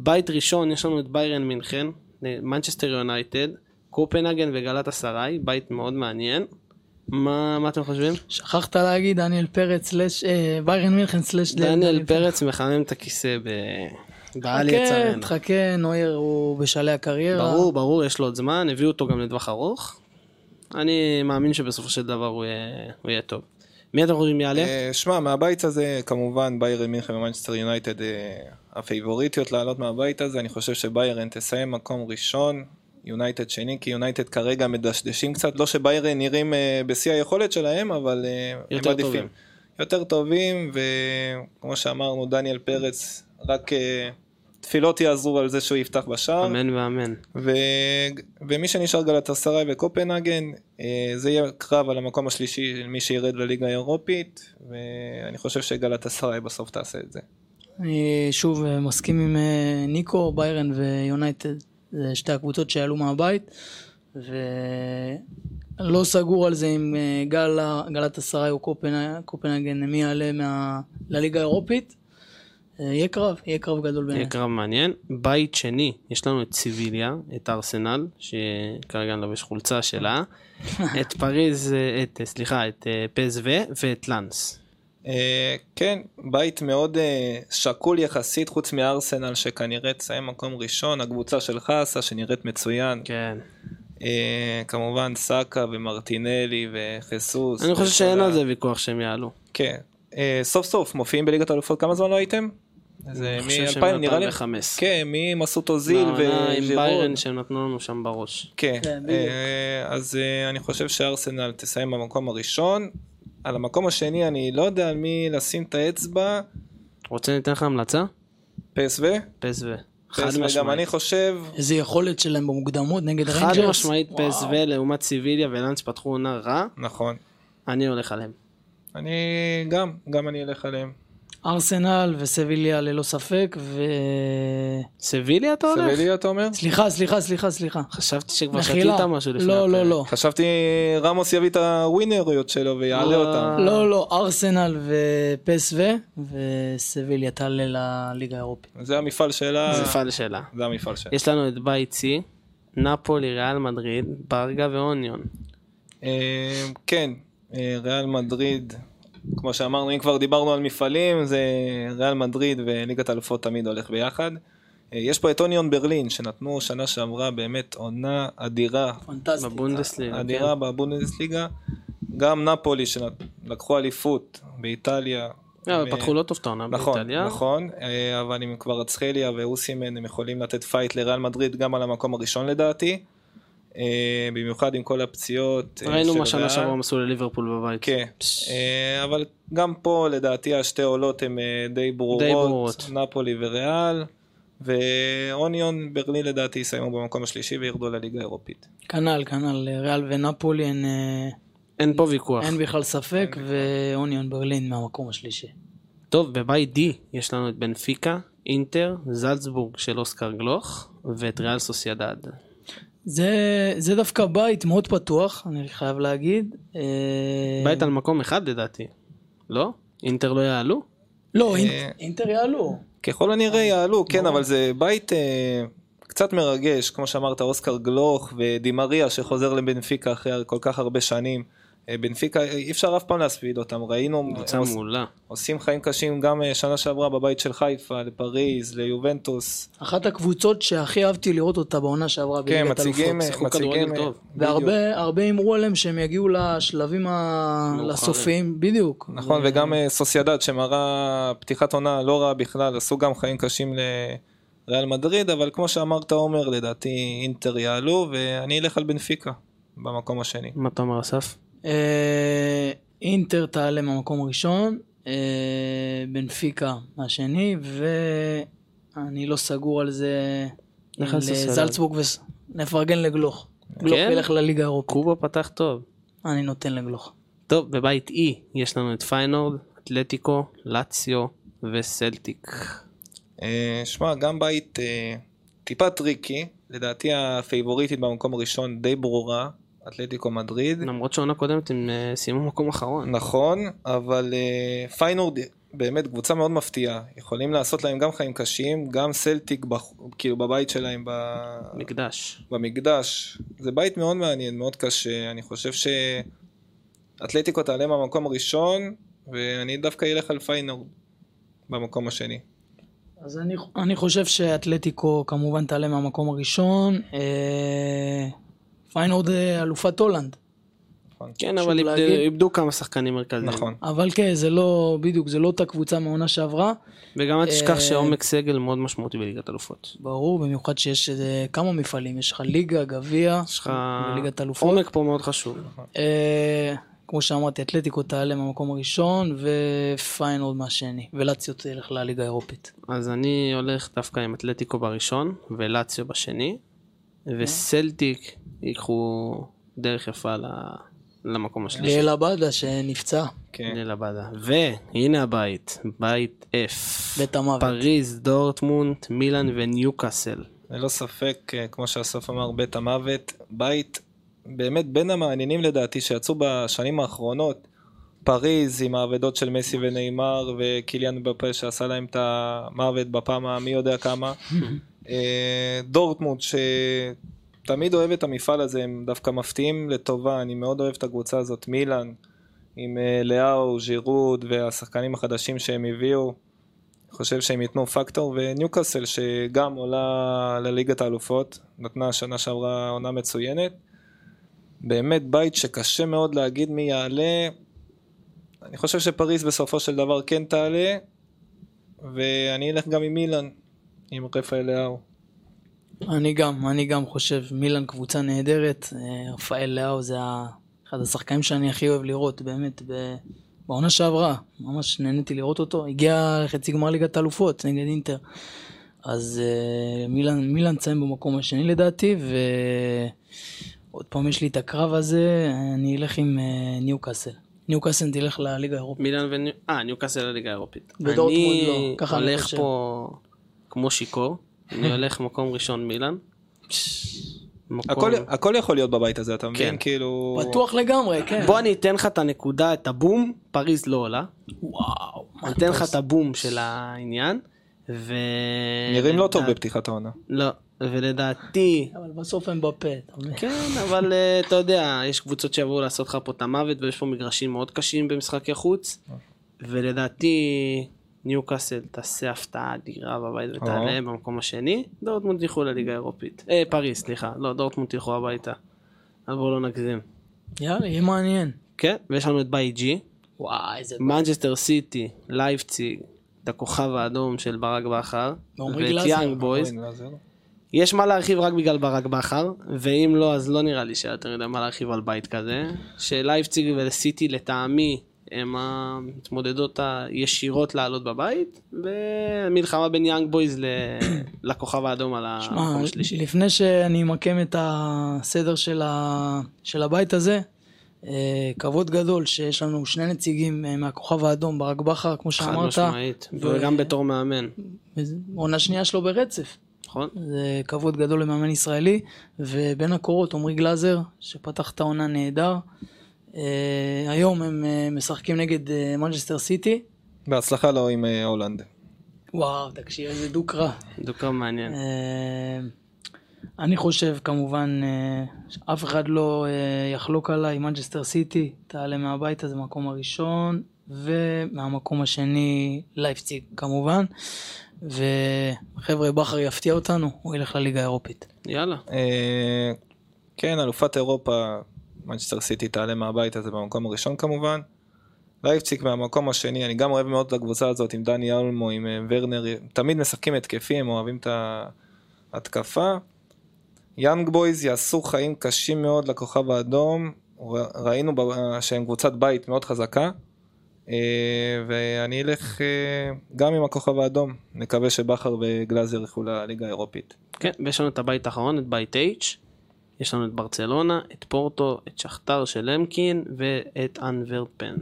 בית ראשון יש לנו את ביירן מינכן, מנצ'סטר יונייטד, קופנהגן וגלת אסריי, בית מאוד מעניין. מה, מה אתם חושבים? שכחת להגיד דניאל פרץ slash אה, ביירן מינכן slash דניאל פרץ מחמם את הכיסא ב... באליאנץ ארנה. תחכה, נויר הוא בשלהי הקריירה. ברור, ברור, יש לו עוד זמן, הביאו אותו גם לטווח ארוך. אני מאמין שבסופו של דבר הוא יהיה, הוא יהיה טוב. מי אתם חושבים יעלה? אה, שמע, מהבית הזה כמובן ביירן מינכן ומנצ'סטר יונייטד אה, הפייבוריטיות לעלות מהבית הזה, אני חושב שביירן תסיים מקום ראשון, יונייטד שני, כי יונייטד כרגע מדשדשים קצת, לא שביירן נראים אה, בשיא היכולת שלהם, אבל אה, הם עדיפים. טובים. יותר טובים, וכמו שאמרנו, דניאל פרץ, רק אה, תפילות יעזרו על זה שהוא יפתח בשער. אמן ואמן. ו... ומי שנשאר גלטסראי וקופנהגן, אה, זה יהיה קרב על המקום השלישי של מי שירד לליגה האירופית, ואני חושב שגלטסראי בסוף תעשה את זה. אני שוב מסכים עם אה, ניקו, ביירן ויונייטד, זה שתי הקבוצות שעלו מהבית, ולא סגור על זה אם אה, גל, גלת אסריי או קופנהגן, קופנהגן מי יעלה מה, לליגה האירופית. אה, יהיה קרב, יהיה קרב גדול יהיה בעיניי. קרב מעניין. בית שני, יש לנו את סיביליה, את ארסנל, שכרגע אני לובש חולצה שלה, (laughs) את פריז, את, סליחה, את אה, פסו ואת לאנס. אה, כן, בית מאוד אה, שקול יחסית, חוץ מארסנל שכנראה תסיים מקום ראשון, הקבוצה של חסה שנראית מצוין, כן. אה, כמובן סאקה ומרטינלי וחיסוס. אני חושב שאין על זה ויכוח שהם יעלו. כן. סוף סוף מופיעים בליגת האלופות, כמה זמן לא הייתם? זה אני חושב מ-2000 נראה לי. שמ-2005. כן, ממסות אוזיל בעונה עם. ביירן שהם נתנו לנו שם בראש. כן, כן, אז אני חושב שארסנל תסיים במקום הראשון. על המקום השני אני לא יודע על מי לשים את האצבע. רוצה ניתן לך המלצה? פסו. פסו. חד פסו גם אני משמעית. חושב, איזה יכולת שלהם במוקדמות נגד חד ריינג'רס. משמעית. פסו לעומת סביליה ולאנס פתחו עונה רע, נכון. אני הולך עליהם. אני גם, גם אני אלך עליהם. ארסנל וסביליה ללא ספק, ו... סביליה אתה הולך? סבלי אתה אומר? סליחה, סליחה, סליחה, סליחה. חשבתי שכבר. שתית משהו לפני לא, לא. לא. חשבתי רמוס יביא את הווינריות שלו ויעלה לא. אותם. לא, לא, ארסנל ופסו, וסביליה תעלה לליגה האירופית. זה המפעל שלה. זה פאל שלה. זה המפעל שלה. יש לנו את בית C, נפולי, ריאל מדריד, ברגה ואוניון. אה, כן, אה, ריאל מדריד, כמו שאמרנו, אם כבר דיברנו על מפעלים, זה ריאל מדריד וליגת האלופות תמיד הולך ביחד. אה, יש פה את אוניון ברלין, שנתנו שנה שעברה באמת עונה אדירה, פנטסטי. בבונדסליגה. אדירה בבונדסליגה. גם נפולי שלקחו אליפות באיטליה. כן. לא, ו- פתחו לא טוב את העונה נכון, באיטליה. נכון, אה, אבל עם קבראצחליה ואוסימן הם יכולים לתת fight לריאל מדריד גם על המקום הראשון לדעתי. אה, במיוחד עם כל הפציעות. אה, ראינו מה שנה. שעברה הם עשו לליברפול בבית. כן, אה, אבל גם פה לדעתי השתי עולות הן די ברורות, די ברורות. נפולי וריאל, ואוניון ברלין לדעתי יסיימו במקום השלישי וירדו לליגה האירופית. כנ"ל, כנ"ל, ריאל ונפולי אין, אין פה ויכוח. אין בכלל ספק, ואוניון ברלין מהמקום השלישי. טוב, בבית D יש לנו את בנפיקה, אינטר, זלצבורג של אוסקר גלוך, ואת ריאל סוסיידד. זה, זה דווקא בית מאוד פתוח, אני חייב להגיד. אה, בית על מקום אחד לדעתי. לא? אינטר לא יעלו? לא, אה, אינ- אינטר יעלו. ככל הנראה יעלו, כן, אבל זה בית אה, קצת מרגש, כמו שאמרת, אוסקר גלוך ודימריה שחוזר לבנפיקה אחרי כל כך הרבה שנים. אה, בנפיקה, אי אפשר אף פעם להספיד אותם, ראינו, קבוצה עוש- מעולה. עושים חיים קשים גם אה, שנה שעברה בבית של חיפה, לפריז, ליובנטוס. אחת הקבוצות שהכי אהבתי לראות אותה בעונה שעברה כן, בליגת מציגים, אלופות. שיחקו מציגים, כדורגל אה, טוב. בדיוק. והרבה הרבה הימרו עליהם שהם יגיעו לשלבים ה... לסופיים, בדיוק. נכון, וגם אה, סוסיידד שמראה פתיחת עונה לא רעה בכלל, עשו גם חיים קשים לריאל מדריד, אבל כמו שאמרת עומר, לדעתי אינטר יעלו, ואני אלך על בנפיקה במקום השני. מה אתה אומר אסף? אה, אינטר תעלה מהמקום הראשון, אה, בנפיקה מהשני, ואני לא סגור על זה. אלך גם על סוסיידד. זלצבורג וס... נפרגן לגלוך. גלוך כן? ילך לליגה האירופית. קובה פתח טוב. אני נותן לגלוך. טוב, בבית E יש לנו את פיינורד, אתלטיקו, לאציו וסלטיק. אה, שמע, גם בית אה, טיפה טריקי, לדעתי הפייבוריטית במקום הראשון די ברורה, אתלטיקו מדריד. למרות שעונה קודמת הם אה, סיימו מקום אחרון. נכון, אבל אה, פיינורד באמת קבוצה מאוד מפתיעה. יכולים לעשות להם גם חיים קשים, גם סלטיק בח... כאילו בבית שלהם ב... מקדש. במקדש. זה בית מאוד מעניין, מאוד קשה. אני חושב שאתלטיקו תעלה מהמקום הראשון, ואני דווקא אלך על פיינורד במקום השני. אז אני, אני חושב שאתלטיקו כמובן תעלה מהמקום הראשון. אה, פיינורד אה, אלופת הולנד. כן, חשוב אבל איבדו- כמה שחקנים מרכזיים. נכון. אבל כן, זה לא, בדיוק, זה לא אותה קבוצה מהעונה שעברה. וגם אל תשכח אה, שעומק סגל מאוד משמעותי בליגת אלופות. ברור, במיוחד שיש אה, כמה מפעלים, יש לך ליגה, גביע, יש לך וליגת אלופות. עומק פה מאוד חשוב. אה, כמו שאמרתי, אתלטיקו תעלה מהמקום הראשון, ופיינורד מהשני, ולאציו תלך לליגה האירופית. אז אני הולך דווקא עם אתלטיקו בראשון ולאציו בשני, וסלטיק ייקחו דרך יפה ל- למקום השלישי. ליאל עבדה שנפצע, כן. ללבדה. והנה הבית, בית F. בית המוות. פריז, דורטמונד, מילאן וניוקאסל. ללא ספק, אה, כמו שאסף אמר, בית המוות, בית באמת בין המעניינים לדעתי שיצאו בשנים האחרונות. פריז עם האבדות של מסי ונאמר וקיליאן אמבפה שעשה להם את המוות בפעם המי יודע כמה. (laughs) אה, דורטמונד שתמיד אוהב את המפעל הזה, הם דווקא מפתיעים לטובה, אני מאוד אוהב את הקבוצה הזאת, מילאן, עם אה, לאו, ז'ירוד והשחקנים החדשים שהם הביאו. חושב שהם ייתנו פקטור, וניוקאסל שגם עולה לליגת האלופות, נתנה שנה שעברה עונה מצוינת. באמת בית שקשה מאוד להגיד מי יעלה. אני חושב שפריז בסופו של דבר כן תעלה, ואני אלך גם עם מילאן, עם רפאל לאהו. אני גם, אני גם חושב, מילאן קבוצה נהדרת, אה, רפאל לאו זה אחד השחקנים שאני הכי אוהב לראות, באמת, ב- בעונה שעברה, ממש נהניתי לראות אותו, הגיע לחצי גמר ליגת האלופות נגד אינטר, אז אה, מילאן, מילאן תסיים במקום השני לדעתי, ועוד פעם יש לי את הקרב הזה, אני אלך עם אה, ניוקאסל. ניוקאסל תלך לליגה האירופית. מילאן וניו... אה, ניוקאסל לליגה האירופית. ודורטמונד אני לא, ככה אני הולך חושב. פה כמו שיכור. אני הולך מקום ראשון מילאן. מקום- הכל, הכל יכול להיות בבית הזה, אתה מבין? כן. כאילו... בטוח לגמרי, כן. בוא אני אתן לך את הנקודה, את הבום, פריז לא עולה. וואו. אני אתן לך את הבום של העניין. ו... נראים לא טוב בפתיחת העונה. לא, ולדעתי... אבל בסוף הם בפה, אתה מבין? כן, אבל אה, אתה יודע, יש קבוצות שיבואו לעשות לך פה את המוות, ויש פה מגרשים מאוד קשים במשחקי חוץ. ולדעתי, ניוקאסל תעשה הפתעה אדירה בבית ותעלה במקום השני. דורטמונד ילכו לליגה האירופית. אה, פריז, סליחה. לא, דורטמונד ילכו הביתה. אבל בואו לא נגזים. יאללה, יהיה מעניין. כן, ויש לנו את בית G, וואי, איזה... מנצ'סטר סיטי, לייפציג, את הכוכב האדום של ברק בכר, ואת. יאנג בויז. לא, זה לא. יש מה להרחיב רק בגלל ברק בכר, ואם לא, אז לא נראה לי שהיה יותר מדי מה להרחיב על בית כזה. שלייפציג וסיטי לטעמי הם המתמודדות הישירות לעלות בבית, ומלחמה בין יאנג בויז (coughs) לכוכב האדום על המקום השלישי. לפני שאני אמקם את הסדר של, ה... של הבית הזה, אה, כבוד גדול שיש לנו שני נציגים אה, מהכוכב האדום, ברק בכר, כמו חד שאמרת, משמעית, ו- וגם בתור מאמן, עונה שנייה שלו ברצף. נכון? זה כבוד גדול למאמן ישראלי, ובין הקורות עמרי גלאזר, שפתח את העונה נהדר. אה, היום הם אה, משחקים נגד אה, מנצ'סטר סיטי. בהצלחה לו עם אה, הולנד. וואו, תקשיב, איזה דו-קרב. דו-קרב מעניין. אה, אני חושב כמובן אה, שאף אחד לא אה, יחלוק עליי, מנצ'סטר סיטי תעלה מהבית הזה במקום הראשון ומהמקום השני לייפציג כמובן וברק בכר יפתיע אותנו, הוא ילך לליגה האירופית. יאללה. אה, כן, אלופת אירופה, מנצ'סטר סיטי תעלה מהבית הזה במקום הראשון כמובן. לייפציג מהמקום השני, אני גם אוהב מאוד את הקבוצה הזאת עם דני אלמו, עם אה, ורנר, תמיד משחקים התקפי, הם אוהבים את ההתקפה. יאנג בויז יעשו חיים קשים מאוד לכוכב האדום, ראינו שהם קבוצת בית מאוד חזקה, אה, ואני אלך אה, גם עם הכוכב האדום, נקווה שבכר וגלאזר ילכו לליגה האירופית. כן, ויש לנו את הבית האחרון, את בית H. יש לנו את ברצלונה, את פורטו, את שכתר של למקין ואת אנוורפן.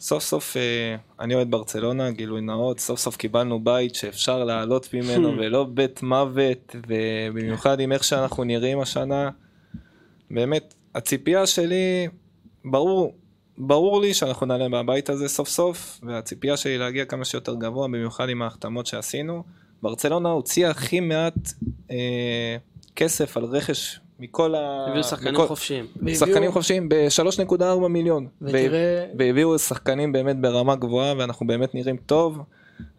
סוף סוף אה, אני אוהד ברצלונה, גילוי נאות, סוף סוף קיבלנו בית שאפשר לעלות ממנו (laughs) ולא בית מוות, ובמיוחד עם איך שאנחנו נראים השנה. באמת, הציפייה שלי, ברור, ברור לי שאנחנו נעלה מהבית הזה סוף סוף, והציפייה שלי להגיע כמה שיותר גבוה, במיוחד עם ההחתמות שעשינו. ברצלונה הוציאה הכי מעט אה, כסף על רכש מכל ה... הביאו שחקנים מכל- חופשיים. שחקנים חופשיים ב-3.4 מיליון. ותראה- והביאו שחקנים באמת ברמה גבוהה ואנחנו באמת נראים טוב.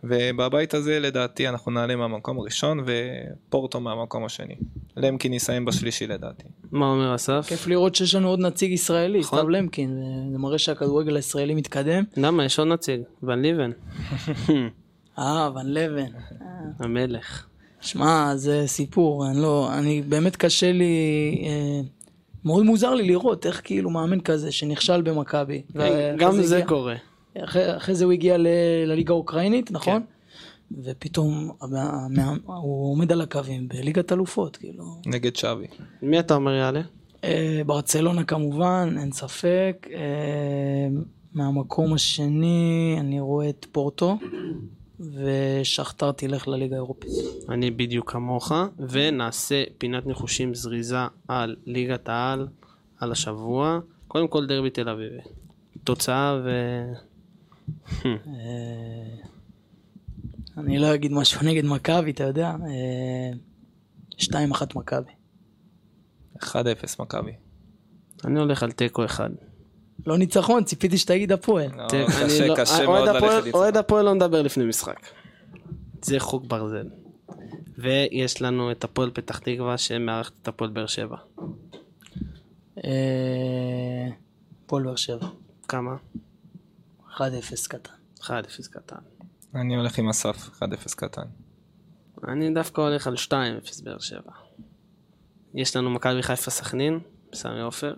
ובבית הזה לדעתי אנחנו נעלה מהמקום הראשון ופורטו מהמקום השני. למקין יסיים בשלישי לדעתי. מה אומר אסף? כיף לראות שיש לנו עוד נציג ישראלי, נכון. סתיו למקין, זה- זה מראה שהכדורגל הישראלי מתקדם. למה? יש עוד נציג, ון ליבן. (laughs) אה, ון לבן. המלך. שמע, זה סיפור, אני לא, אני באמת קשה לי, אה, מאוד מוזר לי לראות איך כאילו מאמן כזה שנכשל במכבי. ואחרי גם זה הגיע- קורה. אחרי, אחרי זה הוא הגיע ל, לליגה האוקראינית, נכון? ופתאום המ- המ- הוא עומד על הקווים בליגת אלופות, כאילו. נגד שווי. מי אתה אומר יעלה? אה, ברצלונה כמובן, אין ספק. אה, מהמקום השני אני רואה את פורטו, ושכתר תלך לליגה האירופית. אני בדיוק כמוך, ונעשה פינת ניחושים זריזה על ליגת העל, על השבוע. קודם כל דרבי תל אביבי. תוצאה ו... אה, אני לא אגיד משהו נגד מכבי, אתה יודע. אה, 2-1 מכבי. 1-0 מכבי. אני הולך על תיקו אחד. לא ניצחון, ציפיתי שתגיד הפועל. לא, קשה, לא- קשה אוהד מאוד הפועל- ללכת אוהד לצחוק. הפועל לא מדבר לפני משחק. זה חוק ברזל. ויש לנו את הפועל פתח תקווה שמארחת את הפועל באר שבע. אה, הפועל באר שבע. כמה? 1-0 קטן. 1-0 קטן. אני הולך עם אסף, 1-0 קטן. אני דווקא הולך על 2-0 באר שבע. יש לנו מכבי חיפה סכנין, בסמי עופר.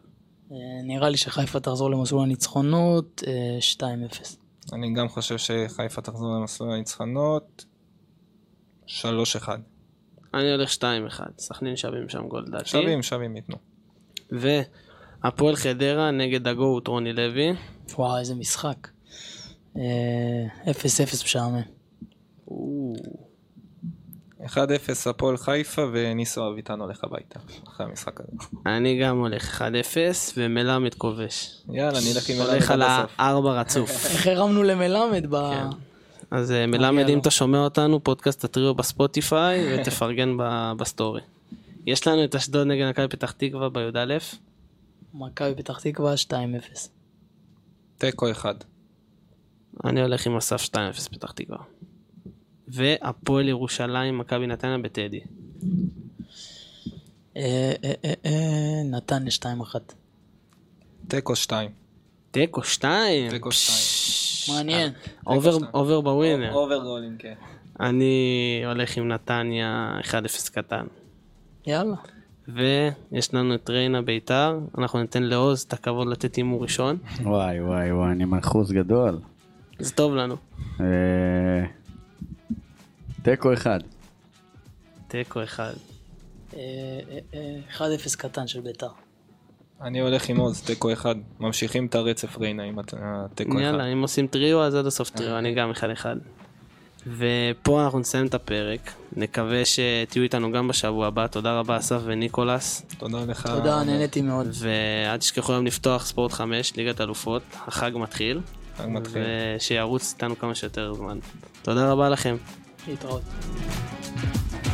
אה, נראה לי שחיפה תחזור למסלול הניצחונות, אה, 2-0. אני גם חושב שחיפה תחזור למסלול הניצחונות. 3-1. אני הולך 2-1. סכנין שווים שם גול לדעתי. שווים, שווים ייתנו. והפועל חדרה נגד הגוט רוני לוי. וואו, איזה משחק. אה, 0-0 משעמם. 1-0 הפועל חיפה וניסו אביטן הולך הביתה אחרי המשחק הזה. אני גם הולך 1-0 ומלמד כובש. יאללה, נלך עם הולך מלמד על עד הסוף. הארבע רצוף. (laughs) איך הרמנו למלמד ב... כן. אז אה, מלמד. אם אתה שומע אותנו, פודקאסט הטריו בספוטיפיי, (laughs) ותפרגן בסטורי. יש לנו את אשדוד נגד מכבי פתח תקווה בי"א. מכבי פתח תקווה 2-0. תיקו אחד. אני הולך עם אסף 2-0 פתח תקווה. והפועל ירושלים, מכבי נתניה בטדי. אה, אה, אה, נתניה 2-1. תיקו שתיים. תיקו 2. תיקו שתיים. מעניין. over ב winner. over גולים, כן. אני הולך עם נתניה 1-0 קטן. יאללה. ויש לנו את ריינה ביתר, אנחנו ניתן לעוז את הכבוד לתת הימור ראשון. וואי וואי וואי, אני מנחוס גדול. זה טוב לנו. אה, תיקו אחד. תיקו אחד. אה, אה, אה, 1-0 קטן של ביתר. אני הולך עם עוז, תיקו אחד. ממשיכים את הרצף ריינה עם הת- התיקו אחד. יאללה, אם עושים טריו אז עד הסוף טריו, אני גם אחד אחד. ופה אנחנו נסיים את הפרק, נקווה שתהיו איתנו גם בשבוע הבא, תודה רבה אסף וניקולס, תודה לך. תודה, נהניתי מאוד. ואל תשכחו היום לפתוח ספורט 5, ליגת אלופות, החג מתחיל, חג מתחיל. ושירוץ איתנו כמה שיותר זמן. תודה רבה לכם. 돌아 왔.